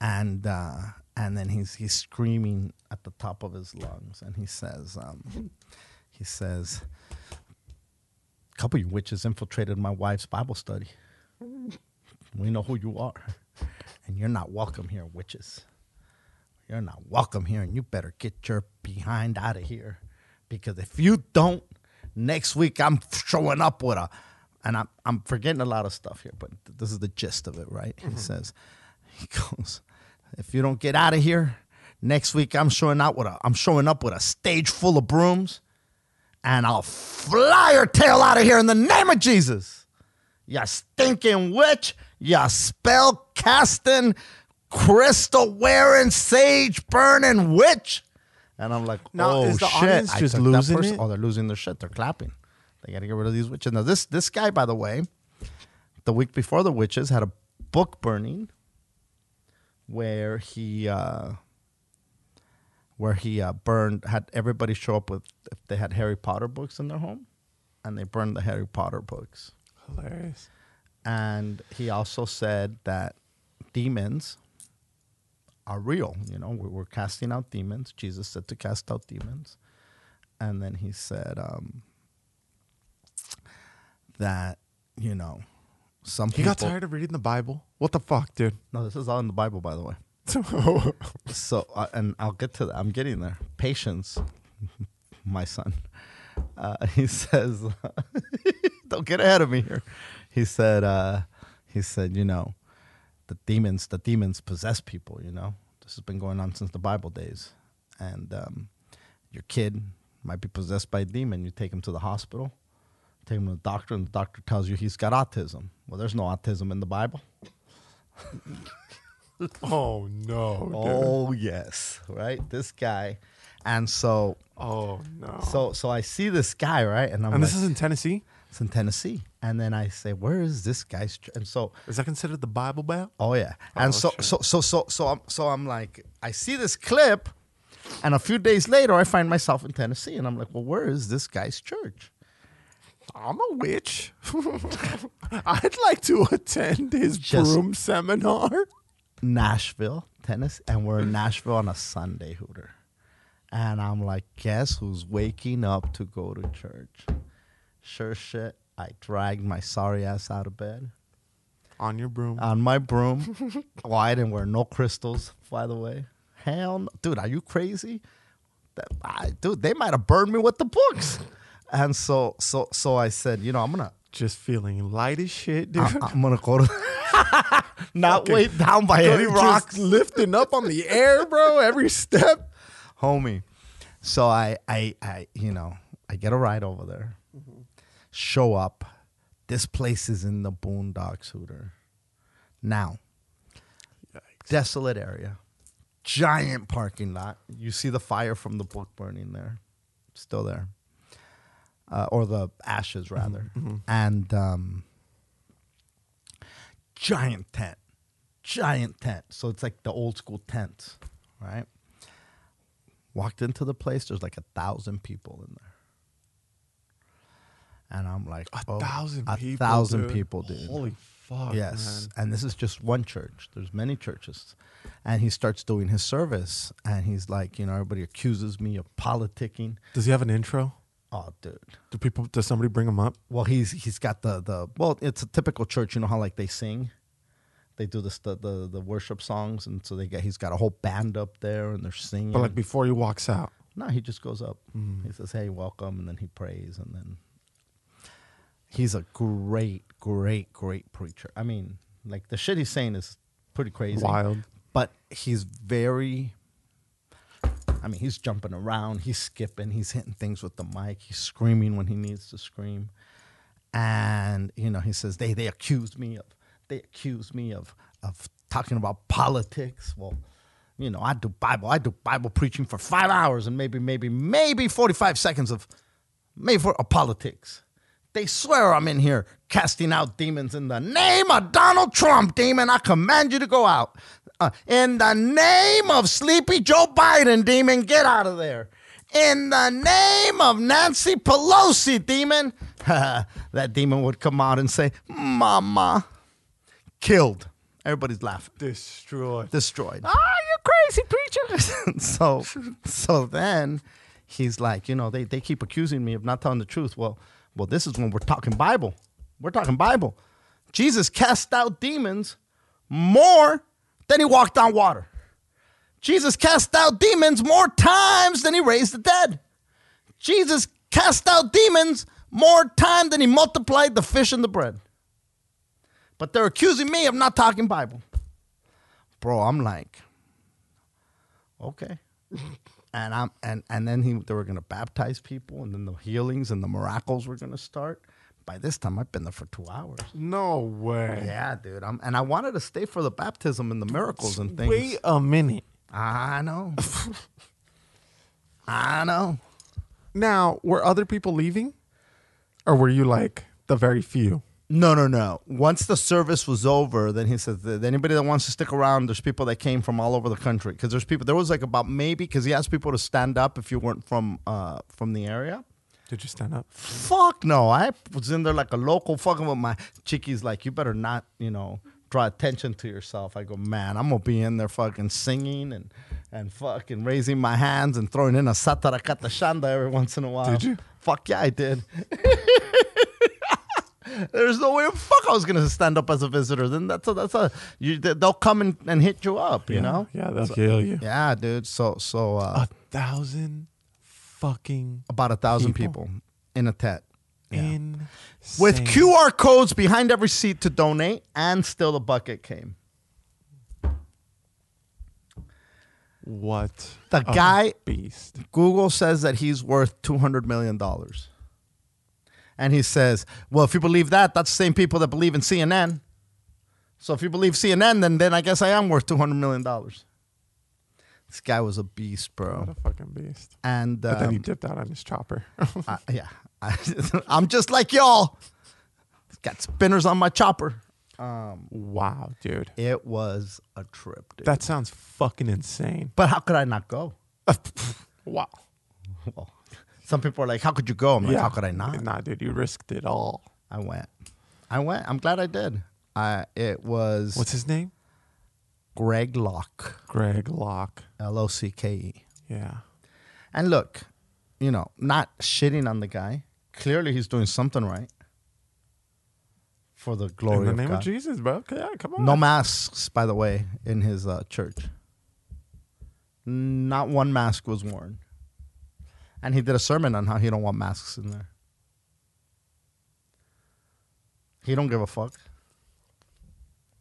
and uh, and then he's he's screaming at the top of his lungs, and he says, um, he says, a couple of you witches infiltrated my wife's Bible study. We know who you are, and you're not welcome here, witches. You're not welcome here, and you better get your behind out of here, because if you don't, next week I'm showing up with a, and I'm I'm forgetting a lot of stuff here, but th- this is the gist of it, right? He mm-hmm. says, he goes, if you don't get out of here, next week I'm showing out with a I'm showing up with a stage full of brooms, and I'll fly your tail out of here in the name of Jesus. You stinking witch, you spell casting, crystal wearing, sage burning witch. And I'm like, Now, oh is the shit! audience I just losing person-? Oh, they're losing their shit. They're clapping. They got to get rid of these witches. Now, this this guy, by the way, the week before the witches had a book burning where he uh, where he uh, burned had everybody show up with if they had Harry Potter books in their home, and they burned the Harry Potter books. Hilarious. And he also said that demons are real. You know, we- we're casting out demons. Jesus said to cast out demons. And then he said um, that, you know, some people He people. got tired of reading the Bible. What the fuck, dude? No, this is all in the Bible, by the way. So, So, uh, and I'll get to that. I'm getting there. Patience, my son. Uh, he says, "Don't get ahead of me here." He said, uh, "He said, you know, the demons, the demons possess people. You know, this has been going on since the Bible days, and um, your kid might be possessed by a demon. You take him to the hospital, take him to the doctor, and the doctor tells you he's got autism. Well, there's no autism in the Bible. oh no, dude. Oh yes, right. This guy, and so Oh no. so so I see this guy right, and I'm and like, this is in Tennessee. it's in Tennessee, and then I say, where is this guy's? ch-" And so Is that considered the Bible Belt? oh yeah, oh, and Oh, so, shit. so so so so I'm so I'm like, I see this clip, and a few days later, I find myself in Tennessee, and I'm like, well, where is this guy's church? I'm a witch. I'd like to attend his Just- broom seminar. Nashville, Tennessee, and we're in Nashville on a Sunday, Hooter. And I'm like, guess who's waking up to go to church? Sure shit, I dragged my sorry ass out of bed On your broom. on my broom. oh, I didn't wear no crystals, by the way. Hell, no. dude, are you crazy? That, I, dude, they might have burned me with the books. And so, so, so I said, you know, I'm gonna, Just feeling light as shit, dude. I, am gonna go to, not weighed down by any rocks. lifting up on the air, bro. Every step. homie. So I, I, I, you know, I get a ride over there, show up. This place is in the boondocks, Hooter. Now, desolate area, giant parking lot. You see the fire from the book burning there, still there, uh, or the ashes rather, and um, giant tent, giant tent. So it's like the old school tents, right? Walked into the place. There's like a thousand people in there. And I'm like, A oh, thousand a people. thousand dude. people, dude. Holy fuck. Yes, man. and this is just one church. There's many churches, and he starts doing his service, and he's like, you know, everybody accuses me of politicking. Does he have an intro? Oh, dude. Do people? Does somebody bring him up? Well, he's he's got the the well, it's a typical church. You know how like they sing, they do this the the, the worship songs, and so they get he's got a whole band up there, and they're singing. But like before he walks out. No, he just goes up. Hmm. He says, "Hey, welcome," and then he prays, and then he's a great, great, great preacher. I mean, Like the shit he's saying is pretty crazy. Wild. But he's very I mean, he's jumping around, he's skipping, he's hitting things with the mic, he's screaming when he needs to scream. And, you know, he says, they they accuse me of they accused me of of talking about politics. Well, you know, I do Bible, I do Bible preaching for five hours and maybe, maybe, maybe 45 seconds of maybe for of politics. They swear I'm in here casting out demons in the name of Donald Trump, demon. I command you to go out. Uh, in the name of sleepy Joe Biden, demon, get out of there. In the name of Nancy Pelosi, demon. that demon would come out and say, Mama, killed. Everybody's laughing Destroyed. destroyed. Ah, you crazy preacher. so so then he's like, you know, they, they keep accusing me of not telling the truth. Well, well, this is when we're talking Bible. We're talking Bible. Jesus cast out demons more than he walked on water. Jesus cast out demons more times than he raised the dead. Jesus cast out demons more time than he multiplied the fish and the bread. But they're accusing me of not talking Bible. Bro, I'm like, okay. And I'm and and then he they were gonna baptize people and then the healings and the miracles were gonna start. By this time I've been there for two hours. No way. Yeah, dude. I'm and I wanted to stay for the baptism and the miracles and things. Wait a minute. I know. I know. Now, were other people leaving? Or were you like the very few? No, no, no. Once the service was over, then he said, that anybody that wants to stick around, there's people that came from all over the country. Because there's people, there was like about maybe, because he asked people to stand up if you weren't from uh, from the area. Did you stand up? Fuck no. I was in there like a local fucking with my chickies, like, you better not, you know, draw attention to yourself. I go, man, I'm going to be in there fucking singing and, and fucking raising my hands and throwing in a satarakata shanda every once in a while. Did you? Fuck yeah, I did. There's no way, fuck, I was gonna stand up as a visitor. Then that's a, that's a, you, they'll come and, and hit you up, you yeah. know. Yeah, they'll kill you. Yeah, dude. So so uh, A thousand fucking about a thousand people. people, in a tet. Yeah. in with QR codes behind every seat to donate, and still the bucket came. What The guy- beast. Google says that he's worth two hundred million dollars, and he says, "Well, if you believe that, that's the same people that believe in CNN. So if you believe CNN, then then I guess I am worth two hundred million dollars." This guy was a beast, bro. What a fucking beast. and But then he um, dipped out on his chopper. I- yeah, I, I'm just like y'all. Got spinners on my chopper. Um, wow, dude. it was a trip, dude. That sounds fucking insane. But how could I not go? Wow. Well, some people are like, "How could you go?" I'm like, "How could I not?" Nah, dude, you risked it all. I went. I went. I'm glad I did. I it was What's his name? Greg Locke, Greg Locke. L O C K E. Yeah. And look, you know, not shitting on the guy. Clearly, he's doing something right for the glory In the of name God. of Jesus, bro. Yeah, come on. No masks, by the way, in his uh, church. Not one mask was worn. And he did a sermon on how he don't want masks in there. He don't give a fuck.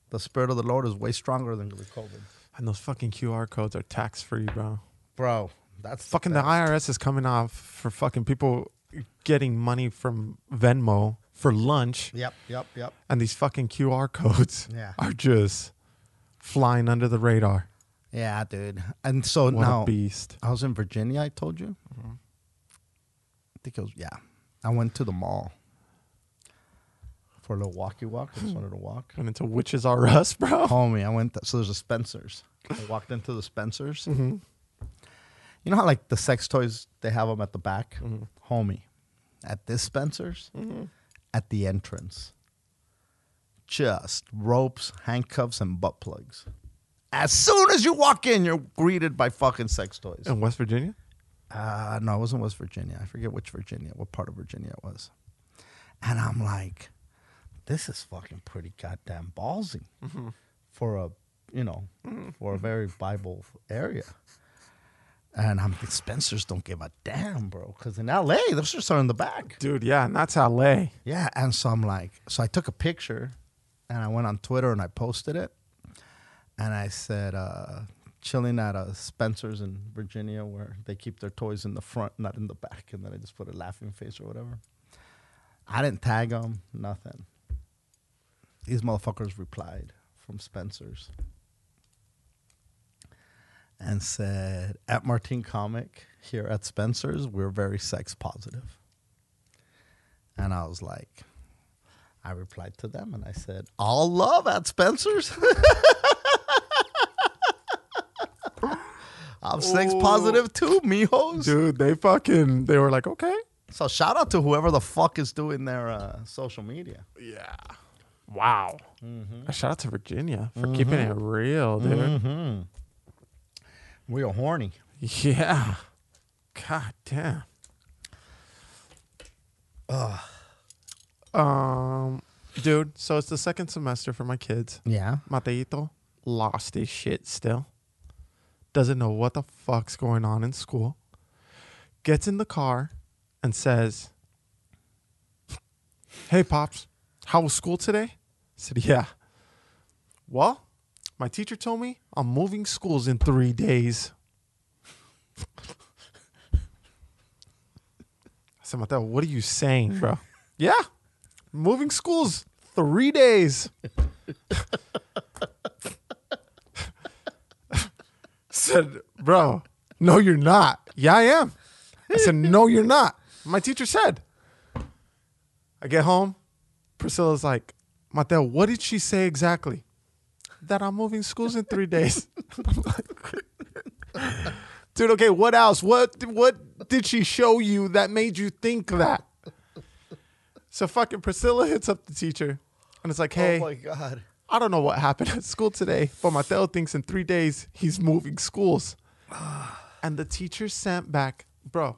The spirit of the Lord is way stronger than the COVID. And those fucking QR codes are tax free, bro. Bro, that's Fucking the IRS is coming off for fucking people getting money from Venmo for lunch, Yep, yep, yep. and these fucking QR codes Yeah. are just flying under the radar. Yeah, dude. And so What now a beast. I was in Virginia, I told you. I think it was, yeah. I went to the mall for a little walkie walk. I just wanted to walk. And into Witches Are Us, bro. Homie, I went, th- so there's a Spencer's. I walked into the Spencer's. Mm-hmm. You know how, like, the sex toys, they have them at the back? Mm-hmm. Homie, at this Spencer's, at the entrance, just ropes, handcuffs, and butt plugs. As soon as you walk in, you're greeted by fucking sex toys. In West Virginia? Uh, no, it wasn't West Virginia. I forget which Virginia, what part of Virginia it was. And I'm like, this is fucking pretty goddamn ballsy for a, you know, for a very Bible area. And I'm like, Spencer's don't give a damn, bro. Because in LA, those just are in the back. Dude, yeah, and that's LA. Yeah. And so I'm like, so I took a picture and I went on Twitter and I posted it, and I said, uh, "Chilling at a Spencer's in Virginia where they keep their toys in the front, not in the back," and then I just put a laughing face or whatever. I didn't tag them, nothing. These motherfuckers replied from Spencer's and said, "At Martin Comic here at Spencer's, we're very sex positive." And I was like, I replied to them and I said, All love at Spencer's. I'm sex positive too, mijos. Dude, they fucking they were like, okay. So shout out to whoever the fuck is doing their uh, social media. Yeah. Wow. A shout out to Virginia for keeping it real, dude. Mm-hmm. Real horny. Yeah. God damn. Ugh. Um, dude. So it's the second semester for my kids. Yeah. Mateito lost his shit still. Doesn't know what the fuck's going on in school. Gets in the car and says, Hey, Pops, how was school today? I said, Yeah. Well, my teacher told me I'm moving schools in three days. I said, Mateo, what are you saying, bro? yeah, moving schools three days. said, bro, no, you're not. Yeah, I am. I said, no, you're not. My teacher said. I get home. Priscilla's like, Mateo, what did she say exactly? That I'm moving schools in three days. Like, Dude, okay, what else? What what did she show you that made you think that? So fucking Priscilla hits up the teacher and it's like, oh hey, Oh my god. I don't know what happened at school today, but Mateo thinks in three days he's moving schools. And the teacher sent back, bro,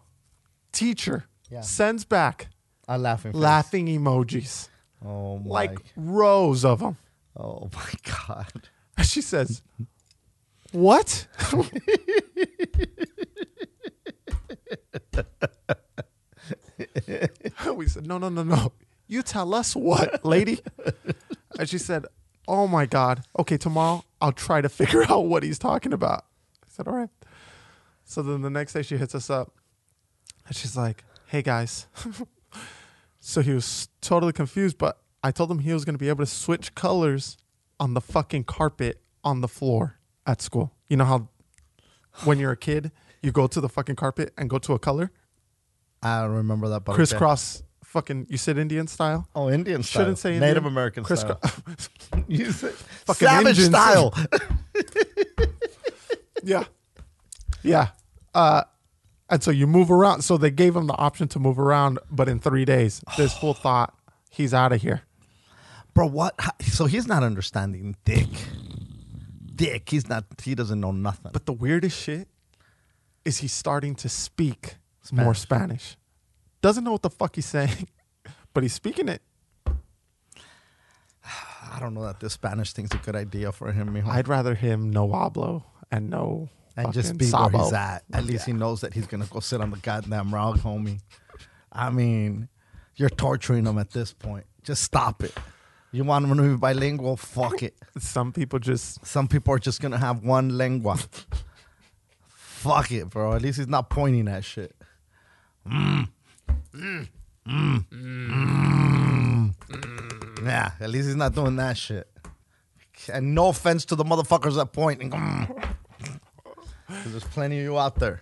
teacher Yeah. sends back laughing. face. laughing emojis, Oh my. like rows of them. oh my god. She says, What? we said, No, no, no, no. You tell us what, lady. And she said, Oh my God. Okay, tomorrow I'll try to figure out what he's talking about. I said, All right. So then the next day she hits us up and she's like, Hey guys. so he was totally confused, but I told him he was going to be able to switch colors on the fucking carpet on the floor at school. You know how when you're a kid, you go to the fucking carpet and go to a color? I don't remember that. But. Crisscross fucking, you said Indian style? Oh, Indian style. Shouldn't say Indian. Native American Crisscross. style. you said Fucking savage Indians. style. yeah. Yeah. Uh, and so you move around. So they gave him the option to move around, but in three days, this fool thought he's out of here. Bro, what? So he's not understanding dick. Dick. He's not. He doesn't know nothing. But the weirdest shit is he's starting to speak more Spanish. Doesn't know what the fuck he's saying, but he's speaking it. I don't know that this Spanish thing's a good idea for him. Mijo. I'd rather him no hablo and no and just be sabo. where he's at. At least he knows that he's gonna go sit on the goddamn rug, homie. I mean, you're torturing him at this point. Just stop it. You want him to be bilingual? Fuck it. Some people just Some people are just gonna have one lengua. Fuck it, bro. At least he's not pointing at shit. Mm. Mm. Mm. Mm. Yeah, at least he's not doing that shit. And no offense to the motherfuckers that point. go, "Mm." there's plenty of you out there.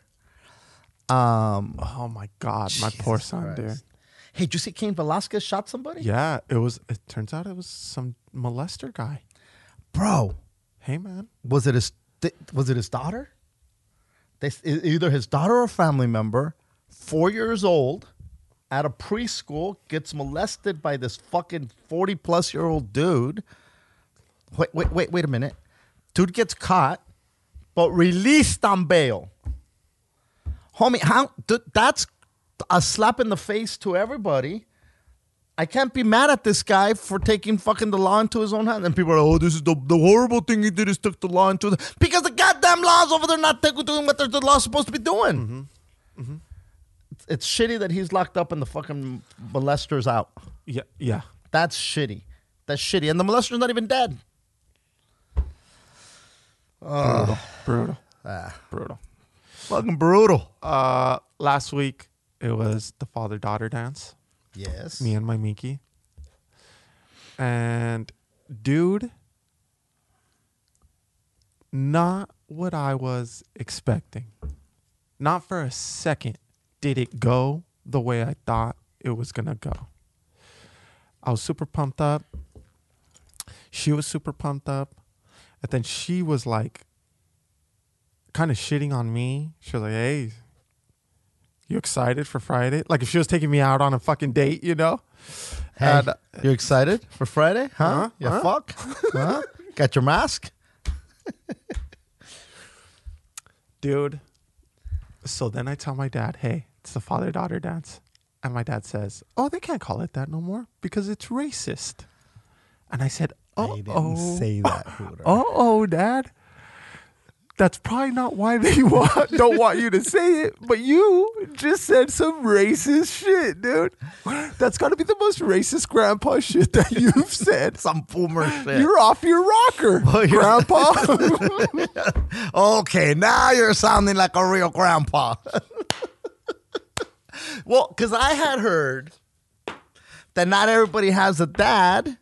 Um, oh my god, my poor Jesus son, dude. Christ. Hey, did you see Cain Velasquez shot somebody? Yeah, it was. It turns out it was some molester guy. Bro, Hey man, was it his th- was it his daughter? They either his daughter or family member, four years old, at a preschool, gets molested by this fucking forty plus year old dude. Wait, wait, wait, wait a minute. Dude gets caught, but released on bail. Homie, how th- that's a slap in the face to everybody. I can't be mad at this guy for taking fucking the law into his own hands. And people are, like, oh, this is the, the horrible thing he did is took the law into the because the goddamn laws over there not doing what the, law's supposed to be doing. Mm-hmm. Mm-hmm. It's, it's shitty that he's locked up and the fucking molester's out. yeah, yeah. That's shitty. That's shitty. And the molester's not even dead. Brutal. Brutal. Ah, Brutal. fucking brutal. Uh, last week it was the father daughter dance. Yes. Me and my Miki. And dude, not what I was expecting. Not for a second did it go the way I thought it was gonna go. I was super pumped up. She was super pumped up. And then she was like kind of shitting on me. She was like, hey, you excited for Friday? Like if she was taking me out on a fucking date, you know? Hey, And- you excited for Friday? Huh? Huh? You Huh? fuck? huh? Got your mask? dude. So then I tell my dad, hey, it's the father daughter dance. And my dad says, oh, they can't call it that no more because it's racist. And I said, oh, oh, say that, oh, oh, dad. That's probably not why they want, don't want you to say it, but you just said some racist shit, dude. That's got to be the most racist grandpa shit that you've said. Some boomer shit. You're off your rocker, you're- grandpa. okay, now you're sounding like a real grandpa. Well, because I had heard that not everybody has a dad,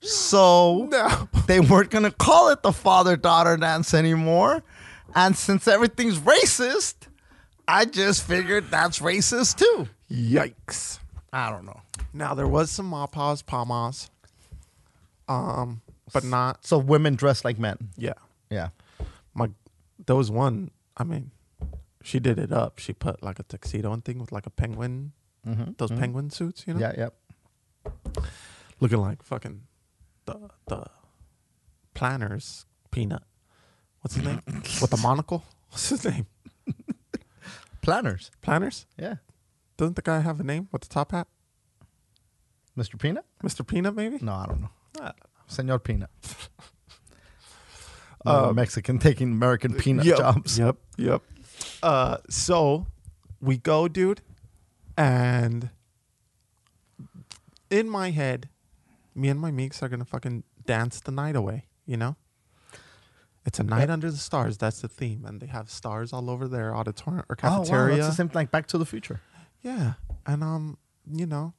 so no. they weren't going to call it the father daughter dance anymore. And since everything's racist, I just figured that's racist too. Yikes. I don't know. Now there was some mapas, pamas, um, but not. So women dressed like men. Yeah, Yeah. my there was one. I mean, she did it up. She put like a tuxedo and thing with like a penguin, mm-hmm, those mm-hmm. penguin suits, you know, Yeah, yep. looking like fucking the the Planters peanut. What's his name? with the monocle. What's his name? Planters. Planters. Yeah. Doesn't the guy have a name with the top hat? Mr. Peanut? Mr. Peanut, maybe. No, I don't know. I don't know. Senor Peanut. Uh, um, Mexican taking American peanut yep, jobs. Yep, yep. Uh, so we go, dude, and in my head, me and my meeks are gonna fucking dance the night away. You know, it's a night under the stars. That's the theme, and they have stars all over their auditorium or cafeteria. Oh, wow. That's the same thing like Back to the Future. Yeah. And um, you know,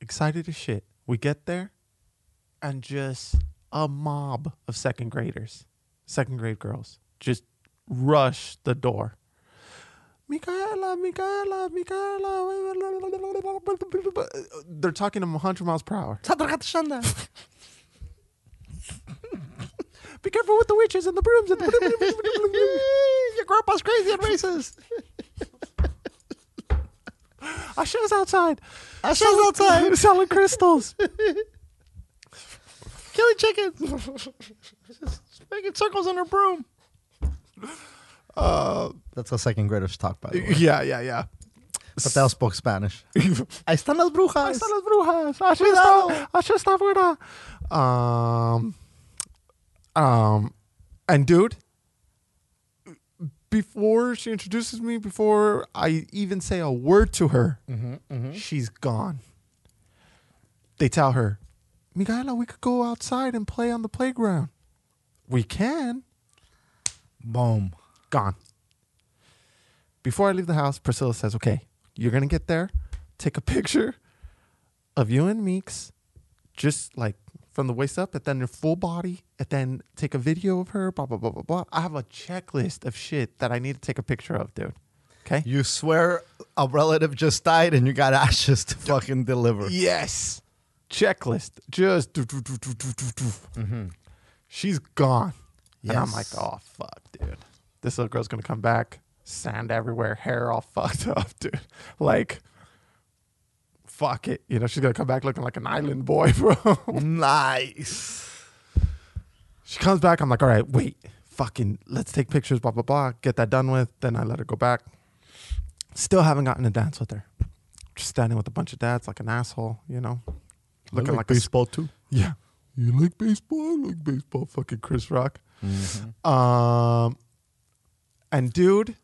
excited as shit. We get there and just a mob of second graders, second grade girls, just rush the door. Michaela, Michaela, Michaela. They're talking them 100 miles per hour. Be careful with the witches and the brooms. And the Your grandpa's crazy and racist. Asha's outside. Asha's outside. Selling crystals. Killing chickens. Just making circles on her broom. Uh, That's how second graders talk, by the way. yeah, yeah, yeah. Patel spoke Spanish. Ahí están las Ahí brujas. están las brujas. Cuidado. está, Asha está fuera. Um, um, and dude, before she introduces me, before I even say a word to her, she's gone. They tell her, Michaela, we could go outside and play on the playground. We can. Boom. Gone. Before I leave the house, Priscilla says, okay, you're going to get there, take a picture of you and Meeks, just like from the waist up, and then your full body, and then take a video of her, blah, blah, blah, blah, blah. I have a checklist of shit that I need to take a picture of, dude. Okay? You swear a relative just died and you got ashes to fucking deliver. Yes. Checklist. Just. do, do, do, do, do, do, do. Mm-hmm. She's gone. And I'm like, oh, fuck, dude. This little girl's to come back, sand everywhere, hair all fucked up, dude. Like, fuck it. You know, she's to come back looking like an island boy, bro. Nice. she comes back. I'm like, all right, wait. Fucking, let's take pictures, blah, blah, blah. Get that done with. Then I let her go back. Still haven't gotten to dance with her. Just standing with a bunch of dads like an asshole, you know? Looking like, a baseball too. Yeah. You like baseball? I like baseball. Fucking Chris Rock. Um, and dude,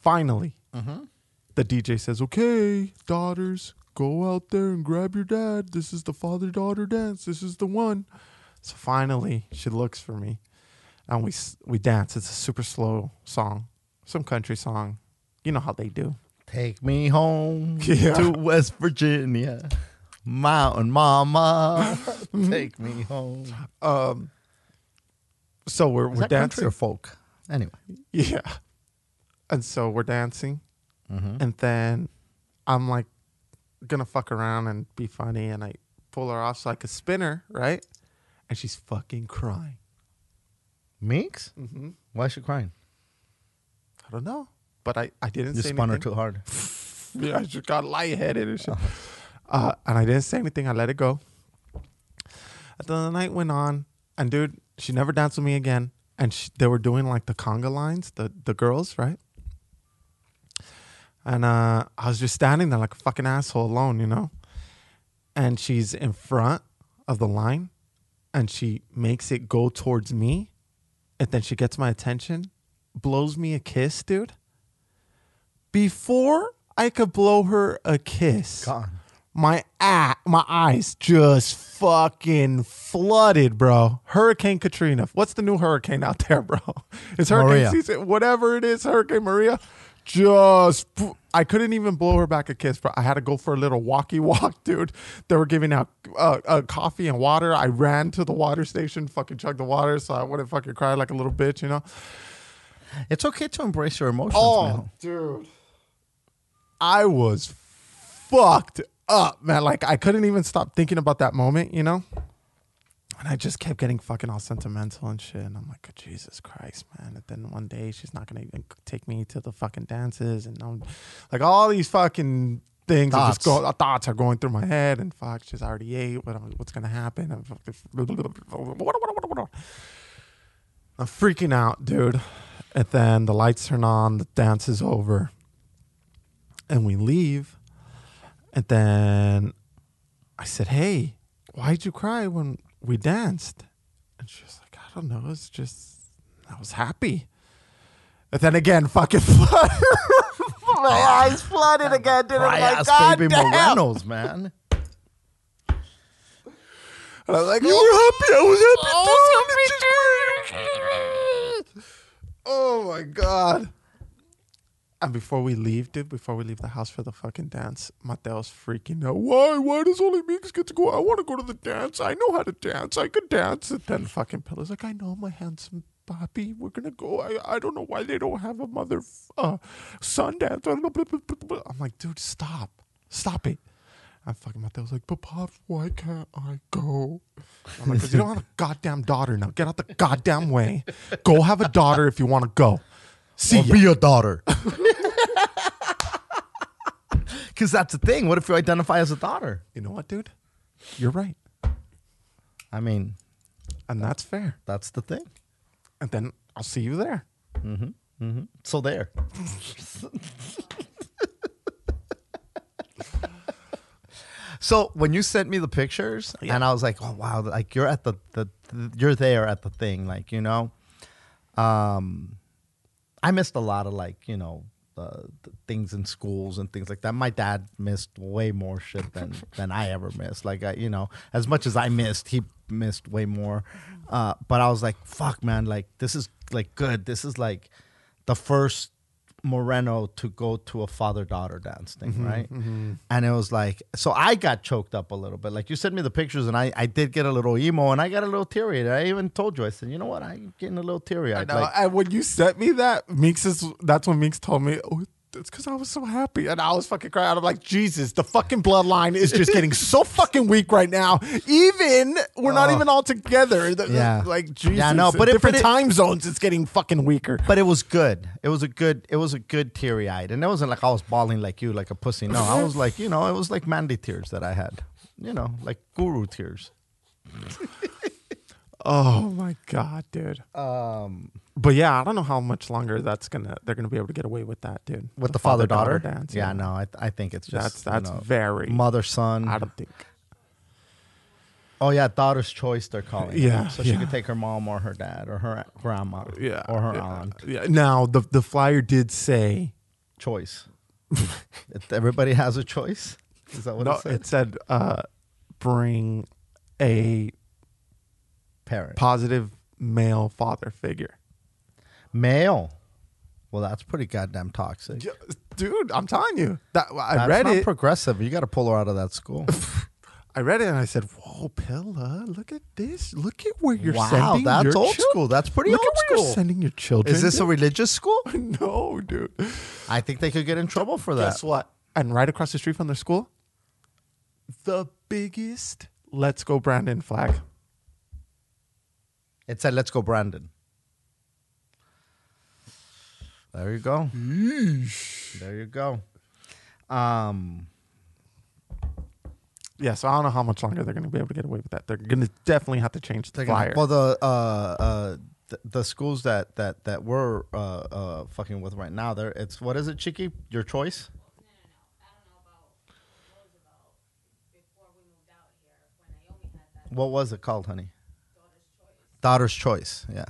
finally, the DJ says, "Okay, daughters, go out there and grab your dad. This is the father daughter dance. This is the one. So finally, she looks for me, and we we dance. It's a super slow song, some country song. You know how they do. Take me home Yeah. to West Virginia, Mountain Mama. Take me home. Um. So we're Is we're dancing. or folk? Anyway, Yeah. And so we're dancing, Mm-hmm. and then I'm like gonna fuck around and be funny, and I pull her off so I could spin her, right? And she's fucking crying. Minx? Mm-hmm. Why is she crying? I don't know, but I I didn't You say spun her too hard. Yeah, I just got lightheaded and shit. Uh-huh. Uh, and I didn't say anything. I let it go. And then the night went on, and dude, she never danced with me again. And they were doing like the conga lines, the the girls, right? And uh, I was just standing there like a fucking asshole alone, you know. And she's in front of the line, and she makes it go towards me, and then she gets my attention, blows me a kiss, dude before I could blow her a kiss, Gone. My a- my eyes just fucking flooded, bro. Hurricane Katrina. What's the new hurricane out there, bro? It's hurricane Maria. season. Whatever it is, Hurricane Maria. Just, I couldn't even blow her back a kiss, bro. I had to go for a little walkie walk, dude. They were giving out uh, uh, coffee and water. I ran to the water station, fucking chugged the water, so I wouldn't fucking cry like a little bitch, you know. It's okay to embrace your emotions, Oh, man. dude. I was fucked up, man. Like I couldn't even stop thinking about that moment, you know? And I just kept getting fucking all sentimental and shit. And I'm like, oh, Jesus Christ, man. And then one day she's not gonna even take me to the fucking dances and I'm like all these fucking things are just Thoughts. go, thoughts are going through my head and fuck, she's already ate. What, uh, what's gonna happen? I'm I'm freaking out, dude. And then the lights turn on, the dance is over, and we leave. And then I said, Hey, why'd you cry when we danced? And she was like, I don't know. It's just, I was happy. And then again, fucking flooded. My ah, eyes flooded again, dude. I'm like, ass God baby damn. Morenos, man. And I was like, you were happy. I was happy oh, too. Oh my god. And before we leave, dude, before we leave the house for the fucking dance, Mateo's freaking out. Why? Why does only Meeks get to go? I want to go to the dance. I know how to dance. I could dance. And then fucking Pillow's like, I know, my handsome Bobby. We're gonna go. I, I don't know why they don't have a mother uh, son dance. I'm like, dude, stop. Stop it. And fucking Mateo's like, but Pops, why can't I go? I'm like, because you don't have a goddamn daughter now. Get out the goddamn way. Go have a daughter if you want to go. See or ya. be a daughter. Because that's the thing. What if you identify as a daughter? You know what, dude? You're right. I mean, And that's fair. that's the thing. And then I'll see you there. So there. so when you sent me the pictures, and I was like, "Oh wow!" Like you're at the, the, the you're there at the thing, like you know. Um, I missed a lot of like you know uh, things in schools and things like that. My dad missed way more shit than than I ever missed. Like I, you know, as much as I missed, he missed way more. Uh, but I was like, "Fuck, man! Like this is like good. This is like the first Moreno to go to a father daughter dance thing, mm-hmm, right? Mm-hmm. And it was like, so I got choked up a little bit. Like you sent me the pictures, and I, I did get a little emo, and I got a little teary. I even told you, I said, you know what, I'm getting a little teary eyed. No, Like, and when you sent me that, Meeks is that's when Meeks told me, oh, it's because I was so happy. And I was fucking crying. I'm like, Jesus, the fucking bloodline is just getting so fucking weak right now. Even we're not even all together. The- the- Yeah. Like Jesus. Yeah, no, but it- different it- time zones, it's getting fucking weaker. but it was good. It was a good. It was a good teary eyed, and it wasn't like I was bawling like you, like a pussy. No, I was like, you know, it was like Mandy tears that I had. You know, like guru tears. Oh my god, dude. Um, But yeah, I don't know how much longer that's gonna they're gonna be able to get away with that, dude. with the, father daughter dance. Yeah, no, I, I think it's just that's you know, very mother son. I don't think. Oh yeah, daughter's choice. They're calling. it. Yeah, so she could take her mom or her dad or her grandma. Yeah. or her yeah, aunt. Yeah. Now the the flyer did say Choice. Everybody has a choice. Is that what no, it said? it said uh, bring a Parent. positive male father figure. Male. Well, that's pretty goddamn toxic. Yeah, Dude, I'm telling you that I That's read not it. progressive. You got to pull her out of that school. I read it and I said, "Whoa, Pilla! Look at this! Look at where you're wow, sending that's your old chil- school. That's pretty Look old at where school. you're sending your children. Is this a religious school? no, dude? I think they could get in trouble for that. Guess what? And right across the street from their school, the biggest "Let's Go Brandon" flag. It said, "Let's go, Brandon." There you go. There you go. Um, Yeah, so I don't know how much longer they're going to be able to get away with that. They're going to definitely have to change the gonna- flyer. well, the uh, uh, the, the schools that that that we're uh, uh, fucking with right now, there. It's what is it, Chiki? Your choice. No, no, no. I don't know about Roosevelt before we moved out here when Naomi had that What was it called, honey? Daughter's choice. Yeah.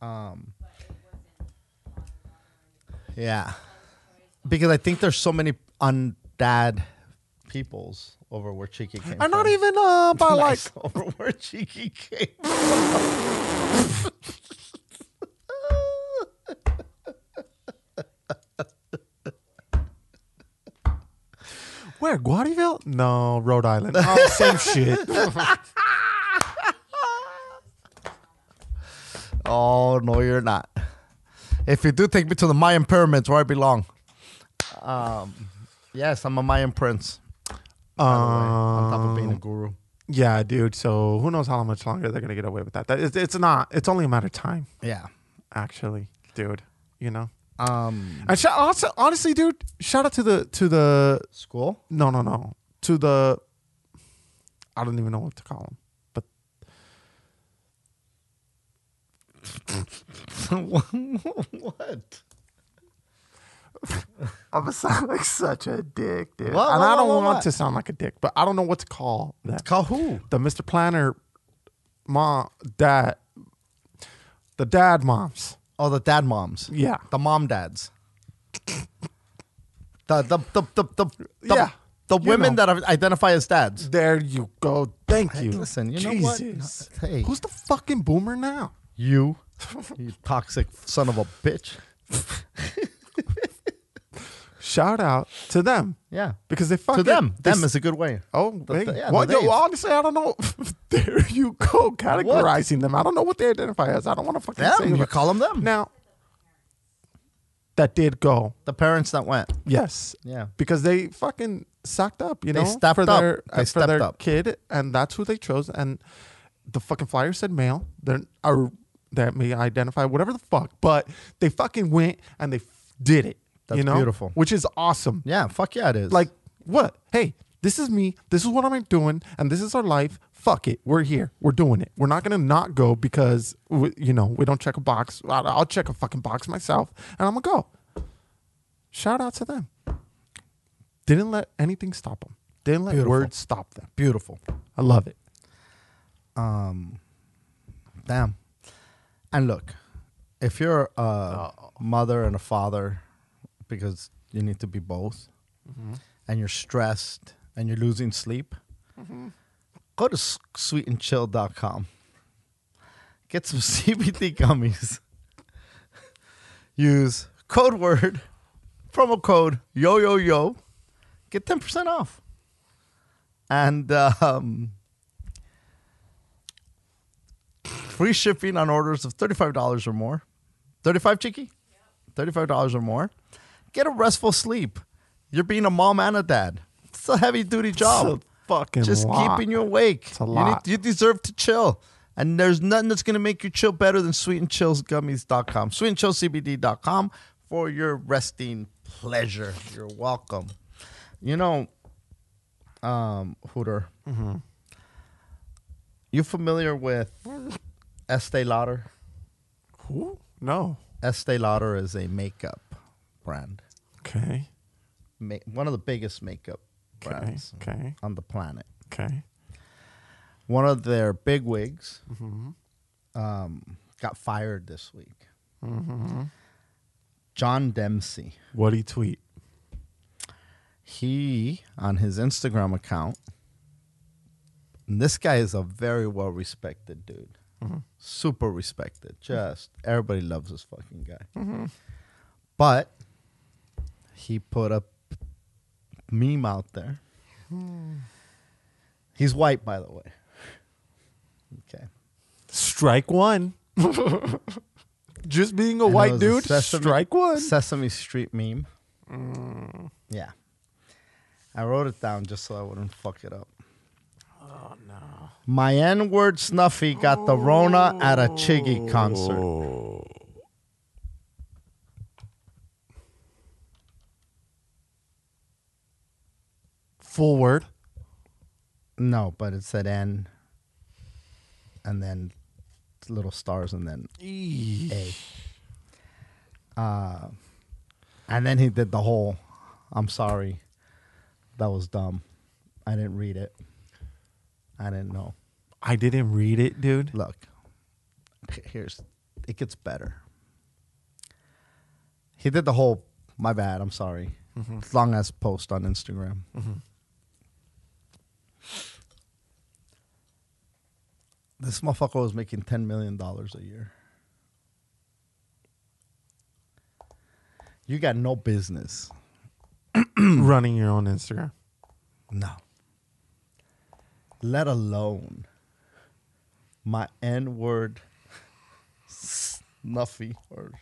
Um. but it wasn't on Yeah. Because I think there's so many undad peoples over where Chiki came I'm from. not even uh, by like over where Chiki came from. where Guadyville? No, Rhode Island. Oh, same shit. Oh no, you're not. If you do, take me to the Mayan pyramids where I belong. Um, yes, I'm a Mayan prince. Way, on top of being a Um, guru. yeah, dude. So who knows how much longer they're gonna get away with that? That it's, it's not. It's only a matter of time, Yeah. actually, dude. You know. Um, And sh- also, honestly, dude, shout out to the to the school. no no no to the I don't even know what to call them, what? I'm gonna sound like such a dick, dude. What, and I don't what, what, want what? to sound like a dick, but I don't know what to call that. Call who? The Mr. Planner, mom, dad, the dad moms. Oh, the dad moms. Yeah, The mom dads. The the the the the, the, Yeah, the you women know. that identify as dads. there you go. Thank Hey, you. listen, you know what? Jesus. Hey. who's the fucking boomer now? You, you toxic son of a bitch. Shout out to them Yeah. because they fucking To them, they them is a good way. Oh, The- the- yeah, well, the yo, honestly, I don't know. there you go, categorizing them. I don't know what they identify as. I don't want to fucking say Them, you it. call them them. Now, that did go, The parents that went. yes, Yeah. because they fucking sucked up, you They know, stepped for up. their They uh, for their up. kid, and that's who they chose. And the fucking flyer said male. They're or that may identify whatever the fuck, but they fucking went and they f- did it. That's you know, beautiful. which is awesome. Yeah. Fuck yeah, it is. Like what? Hey, this is me. This is what I'm doing, and this is our life. Fuck it. We're here. We're doing it. We're not gonna not go because we, you know we don't check a box. I'll, I'll check a fucking box myself, and I'm gonna go. Shout out to them. Didn't let anything stop them. Didn't let Beautiful. words stop them. beautiful. I love it. Um, damn. And look, if you're a mother and a father, because you need to be both, and you're stressed and you're losing sleep, go to sweetandchill.com. Get some CBD gummies. Use code word, promo code yo yo yo. Get 10% off. And um, free shipping on orders of $35 or more. 35 Chiki? $35 or more. Get a restful sleep. You're being a mom and a dad. It's a heavy duty job. It's a fucking Just lot. keeping you awake. It's a You, lot. you deserve to chill. And there's nothing that's going to make you chill better than sweetandchillsgummies.com. Sweetandchillcbd.com for your resting pleasure. You're welcome. You know, um, Hooter, Mm-hmm. you familiar with Estee Lauder? Who? No. Estee Lauder is a makeup brand, Okay. Ma- one of the biggest makeup Okay. brands Okay. on the planet. Okay. One of their big wigs Mm-hmm. um, got fired this week. Mm-hmm. John Demsey. What you tweet? he on his Instagram account. and this guy is a very well respected dude, Mm-hmm. super respected. Mm-hmm. Just everybody loves this fucking guy. Mm-hmm. But he put a meme out there. Hmm. He's white, by the way. Okay. Strike one. Just being a And white was a dude. Sesame- strike one. Sesame Street meme. Hmm. Yeah. I wrote it down just so I wouldn't fuck it up. Oh no. My N word Snuffy got the Rona at a Chingy concert. Oh. Full word. No, but it said N and then little stars and then A. Uh, and then he did the whole I'm sorry. That was dumb. I didn't read it. I didn't know. I didn't read it, dude. Look, here's it gets better. He did the whole my bad, I'm sorry. Mm-hmm. Long ass post on Instagram. Mm-hmm. This motherfucker was making ten million dollars a year. You got no business. Running your own Instagram. No. Let alone my N word snuffy or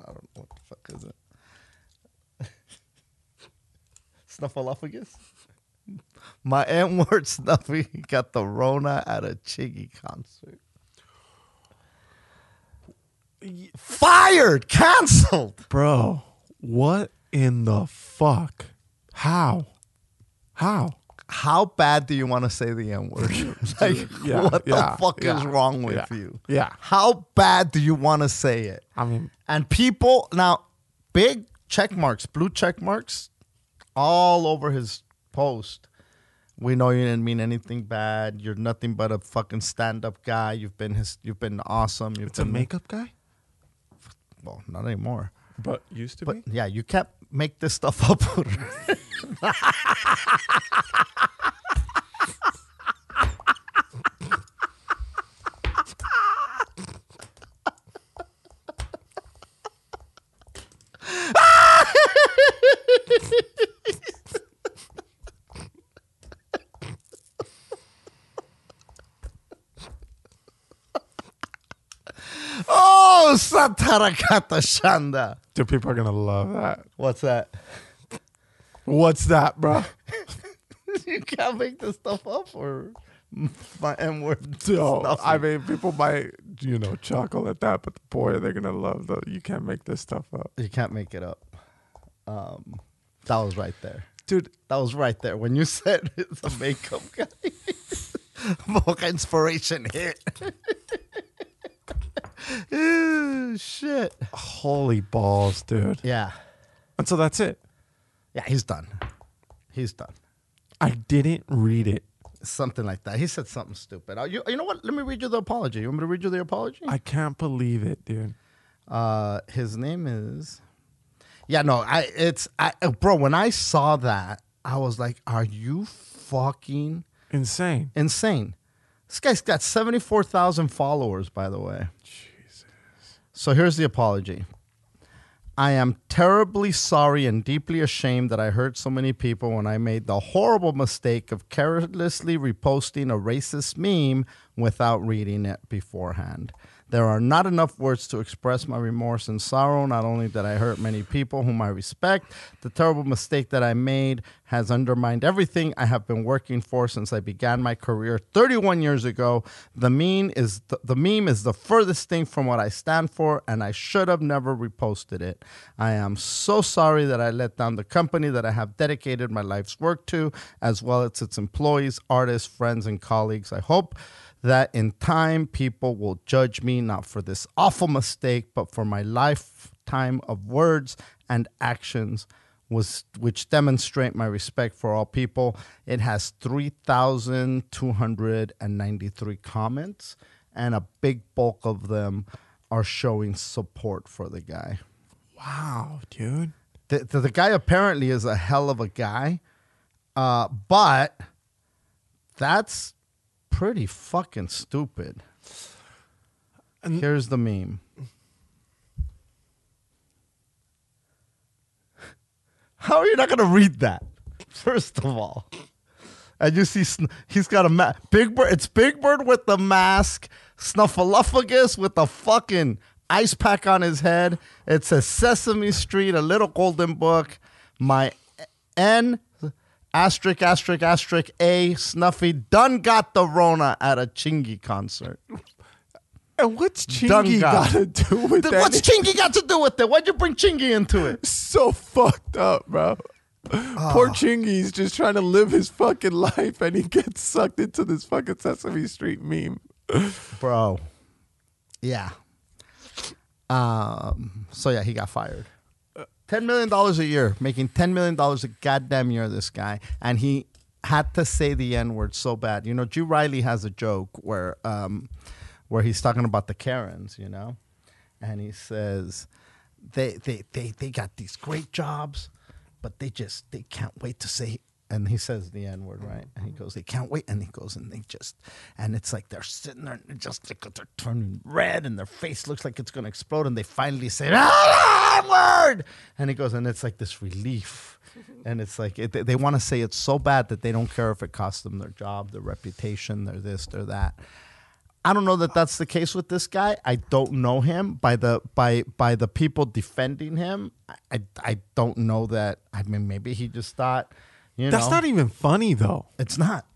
I don't know what the fuck is it. Snuffleupagus? My N word snuffy got the Rona at a Chingy concert. Fired, canceled. Bro, what in the fuck? How? How? How bad do you want to say the N word? like, Yeah, what yeah, the fuck yeah, is wrong with yeah, you? yeah. How bad do you want to say it? I mean, And people now, big check marks, blue check marks, all over his post. We know you didn't mean anything bad. You're nothing but a fucking stand-up guy. You've been his, you've been awesome. You've it's a been makeup guy, well, not anymore. but used to But be. yeah, you can't make this stuff up. Satarakata Shanda. Dude, people are gonna love that. What's that? What's that, bro? you can't make this stuff up or my M word. I mean, people might, you know, chuckle at that, but boy, they're gonna love the. You can't make this stuff up, you can't make it up. Um, that was right there. dude. That was right there when you said it's a makeup guy. Boca inspiration hit. Ooh, shit. Holy balls, dude. Yeah. And so that's it. Yeah, he's done. He's done. I didn't read it. Something like that. He said something stupid. Uh, you, you know what? Let me read you the apology. You want me to read you the apology? I can't believe it, dude. Uh, his name is. Yeah, no, I. It's I, uh, bro. When I saw that, I was like, "Are you fucking Insane. insane?" This guy's got seventy-four thousand followers, by the way. Jesus. So here's the apology. I am terribly sorry and deeply ashamed that I hurt so many people when I made the horrible mistake of carelessly reposting a racist meme without reading it beforehand. There are not enough words to express my remorse and sorrow. Not only did I hurt many people whom I respect, the terrible mistake that I made has undermined everything I have been working for since I began my career 31 years ago. The meme is the, the meme is the furthest thing from what I stand for, and I should have never reposted it. I am so sorry that I let down the company that I have dedicated my life's work to, as well as its employees, artists, friends, and colleagues. I hope that in time people will judge me not for this awful mistake, but for my lifetime of words and actions was which demonstrate my respect for all people. It has 3,293 comments, and a big bulk of them are showing support for the guy. Wow, dude. the, the, the guy apparently is a hell of a guy, uh, but that's pretty fucking stupid. And- Here's the meme. How are you not gonna read that? First of all, and you see Sn- he's got a ma- Big Bird. It's Big Bird with the mask, Snuffleupagus with the fucking ice pack on his head. It says Sesame Street, a little golden book. My N asterisk asterisk asterisk A Snuffy done got the Rona at a Chingy concert. And what's Chingy got. to do with Th- that? What's Chingy got to do with it? Why'd you bring Chingy into it? so fucked up, bro. Ah. Poor Chingy's just trying to live his fucking life and he gets sucked into this fucking Sesame Street meme. bro. Yeah. Um. So yeah, he got fired. Ten million dollars a year, making ten million dollars a goddamn year. This guy, and he had to say the n word so bad. You know, G. Riley has a joke where, um, where he's talking about the Karens. You know, and he says they they they they got these great jobs, but they just they can't wait to say. And he says the N word, right? And he goes, they can't wait. And he goes, and they just, and it's like they're sitting there, and just like they're turning red, and their face looks like it's gonna explode. And they finally say, ah, N word. And he goes, and it's like this relief, and it's like it, they want to say it so bad that they don't care if it costs them their job, their reputation, their this, their that. I don't know that that's the case with this guy. I don't know him by the by by the people defending him. I I, I don't know that. I mean, maybe he just thought, you That's know, not even funny though. It's not.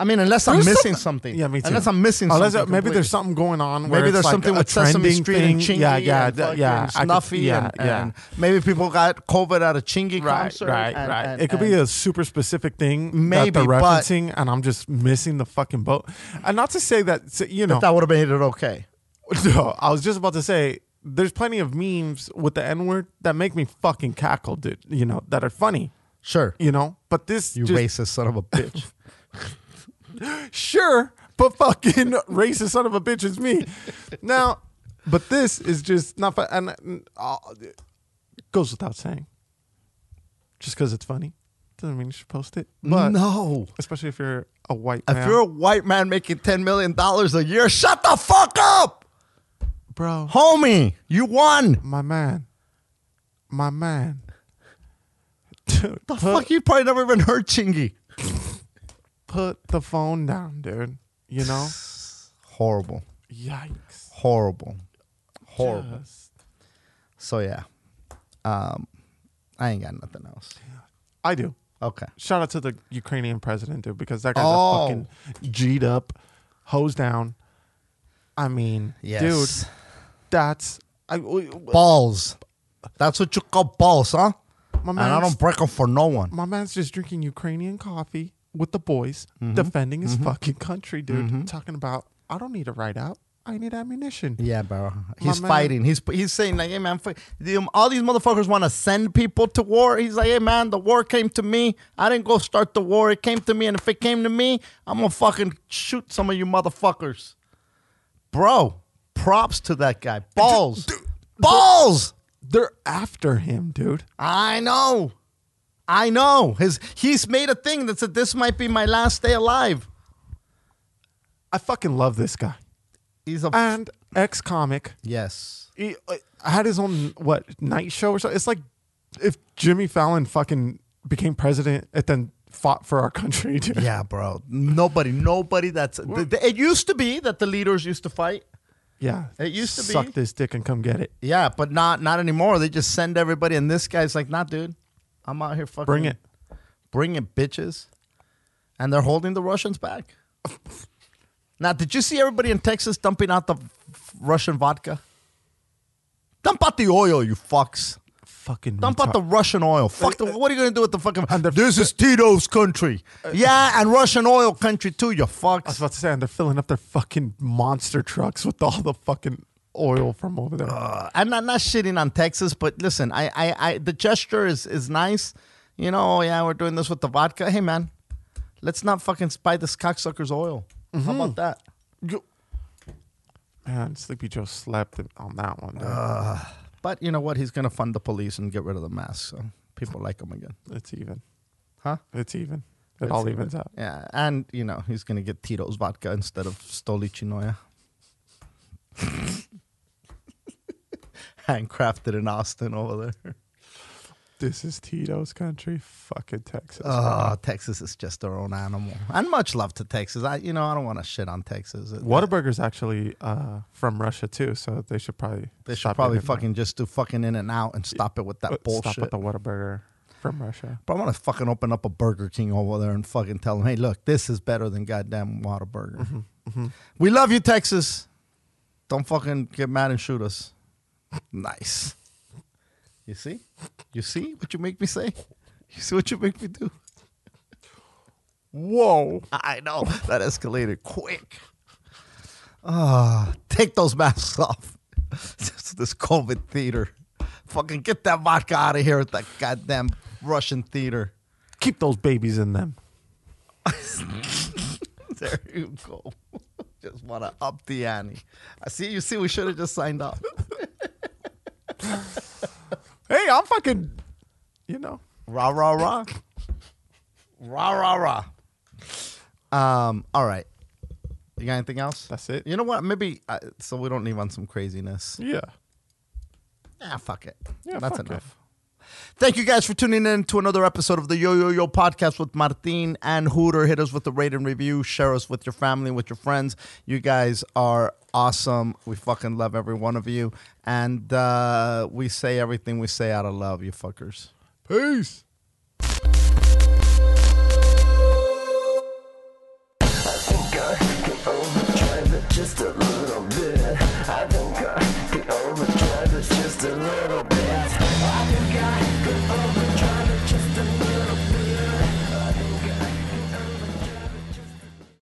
I mean, unless I'm There's missing something-. Yeah, me too. Unless I'm missing Unless something. maybe there's something going on. Where Maybe there's something with Sesame Street and. Chingy Yeah, yeah, and th- fucking yeah. I could- Snuffy yeah, and, yeah. and maybe people got COVID at a Chingy Right, concert. right, and- right. and- it could be and- a super specific thing Maybe, that they're but- referencing, and I'm just missing the fucking boat. And not to say that you know, that would have made it okay. No, I was just about to say there's plenty of memes with the N word that make me fucking cackle, dude. You know, that are funny. Sure. You know, but this You just, racist son of a bitch. sure, but fucking racist son of a bitch is me. now, but this is just not fun, and and, uh, it goes without saying. Just because it's funny doesn't mean you should post it. But no. especially if you're a white man. If you're a white man making $10 million a year, shut the fuck up. bro, Homie, you won. my man, my man. Dude, The put, fuck? You probably never even heard Chingy. put the phone down, dude. You know, Horrible. yikes, Horrible. Horrible. Just- So yeah. Um I ain't got nothing else. I do. Okay. Shout out to the Ukrainian president, dude, because that guy's Oh. a fucking G'd up, hose down. I mean, Yes. dude, that's I, balls. That's what you call balls, huh? Man's, And I don't break them for no one. my man's just drinking Ukrainian coffee with the boys, Mm-hmm. defending his mm-hmm. fucking country, dude. Mm-hmm. Talking about I don't need a ride out, I need ammunition. Yeah, bro. He's man. fighting. He's he's saying like, "Hey, man, um, all these motherfuckers want to send people to war." He's like, "Hey, man, the war came to me. I didn't go start the war. It came to me, and if it came to me, I'm gonna fucking shoot some of you motherfuckers." Bro, props to that guy. Balls, balls. They're after him, dude. I know. I know. His he's made a thing that said this might be my last day alive. I fucking love this guy. He's a And ex comic. yes. he uh, had his own what night show or something. It's like if Jimmy Fallon fucking became president and then fought for our country, dude. Yeah, bro. Nobody, nobody. That's th- th- it. Used to be that the leaders used to fight. Yeah, It used to be. suck this dick and come get it. Yeah, but not not anymore. They just send everybody, and this guy's like, "Nah, dude, I'm out here fucking Bring it. bring it, bitches." And they're holding the Russians back. now, did you see everybody in Texas dumping out the Russian vodka? Dump out the oil, you fucks. Fucking Dump out the Russian oil. Fuck. The, what are you gonna do with the fucking? And this is Tito's country. Uh, yeah, and Russian oil country too. You fucks. I was about to say, and they're filling up their fucking monster trucks with all the fucking oil from over there. Uh, I'm not not shitting on Texas, but listen, I, I, I the gesture is is nice. You know, oh, yeah, we're doing this with the vodka. Hey, man, let's not fucking buy this cocksucker's oil. How mm-hmm. about that? Man, Sleepy Joe slept on that one. But you know what? He's gonna fund the police and get rid of the mask, so people like him again, It's even. huh? It's even. It It's all even. evens out. Yeah, and you know he's gonna get Tito's vodka instead of Stolichnaya. Handcrafted in Austin over there. This is Tito's country. Fucking Texas. Oh, Texas is just their own animal. And much love to Texas. I, you know, I don't want to shit on Texas. Whataburger's actually uh, from Russia too, so they should probably They should probably fucking just do fucking in and out and stop it with that bullshit. Stop with the Whataburger from Russia. But I'm gonna fucking open up a Burger King over there and fucking tell them, hey, look, this is better than goddamn Whataburger. Mm-hmm, We love you, Texas. Don't fucking get mad and shoot us. Nice. You see? You see what you make me say? You see what you make me do? Whoa! I know that escalated quick. Ah, take those masks off. This COVID theater. Fucking get that vodka out of here at that goddamn Russian theater. Keep those babies in them. There you go. Just want to up the ante. I see. You see, we should have just signed up. Hey, I'm fucking. You know. Rah rah rah. Rah rah rah. Um. All right. You got anything else? That's it. You know what? Maybe uh, so we don't leave on some craziness. Yeah. Ah, fuck it. Yeah, That's fuck enough. Thank you guys for tuning in to another episode of the Yo Yo Yo podcast with Martin and Hooter. Hit us with the rate and review. Share us with your family, with your friends. You guys are awesome. We fucking love every one of you. And uh, we say everything we say out of love, you fuckers. Peace.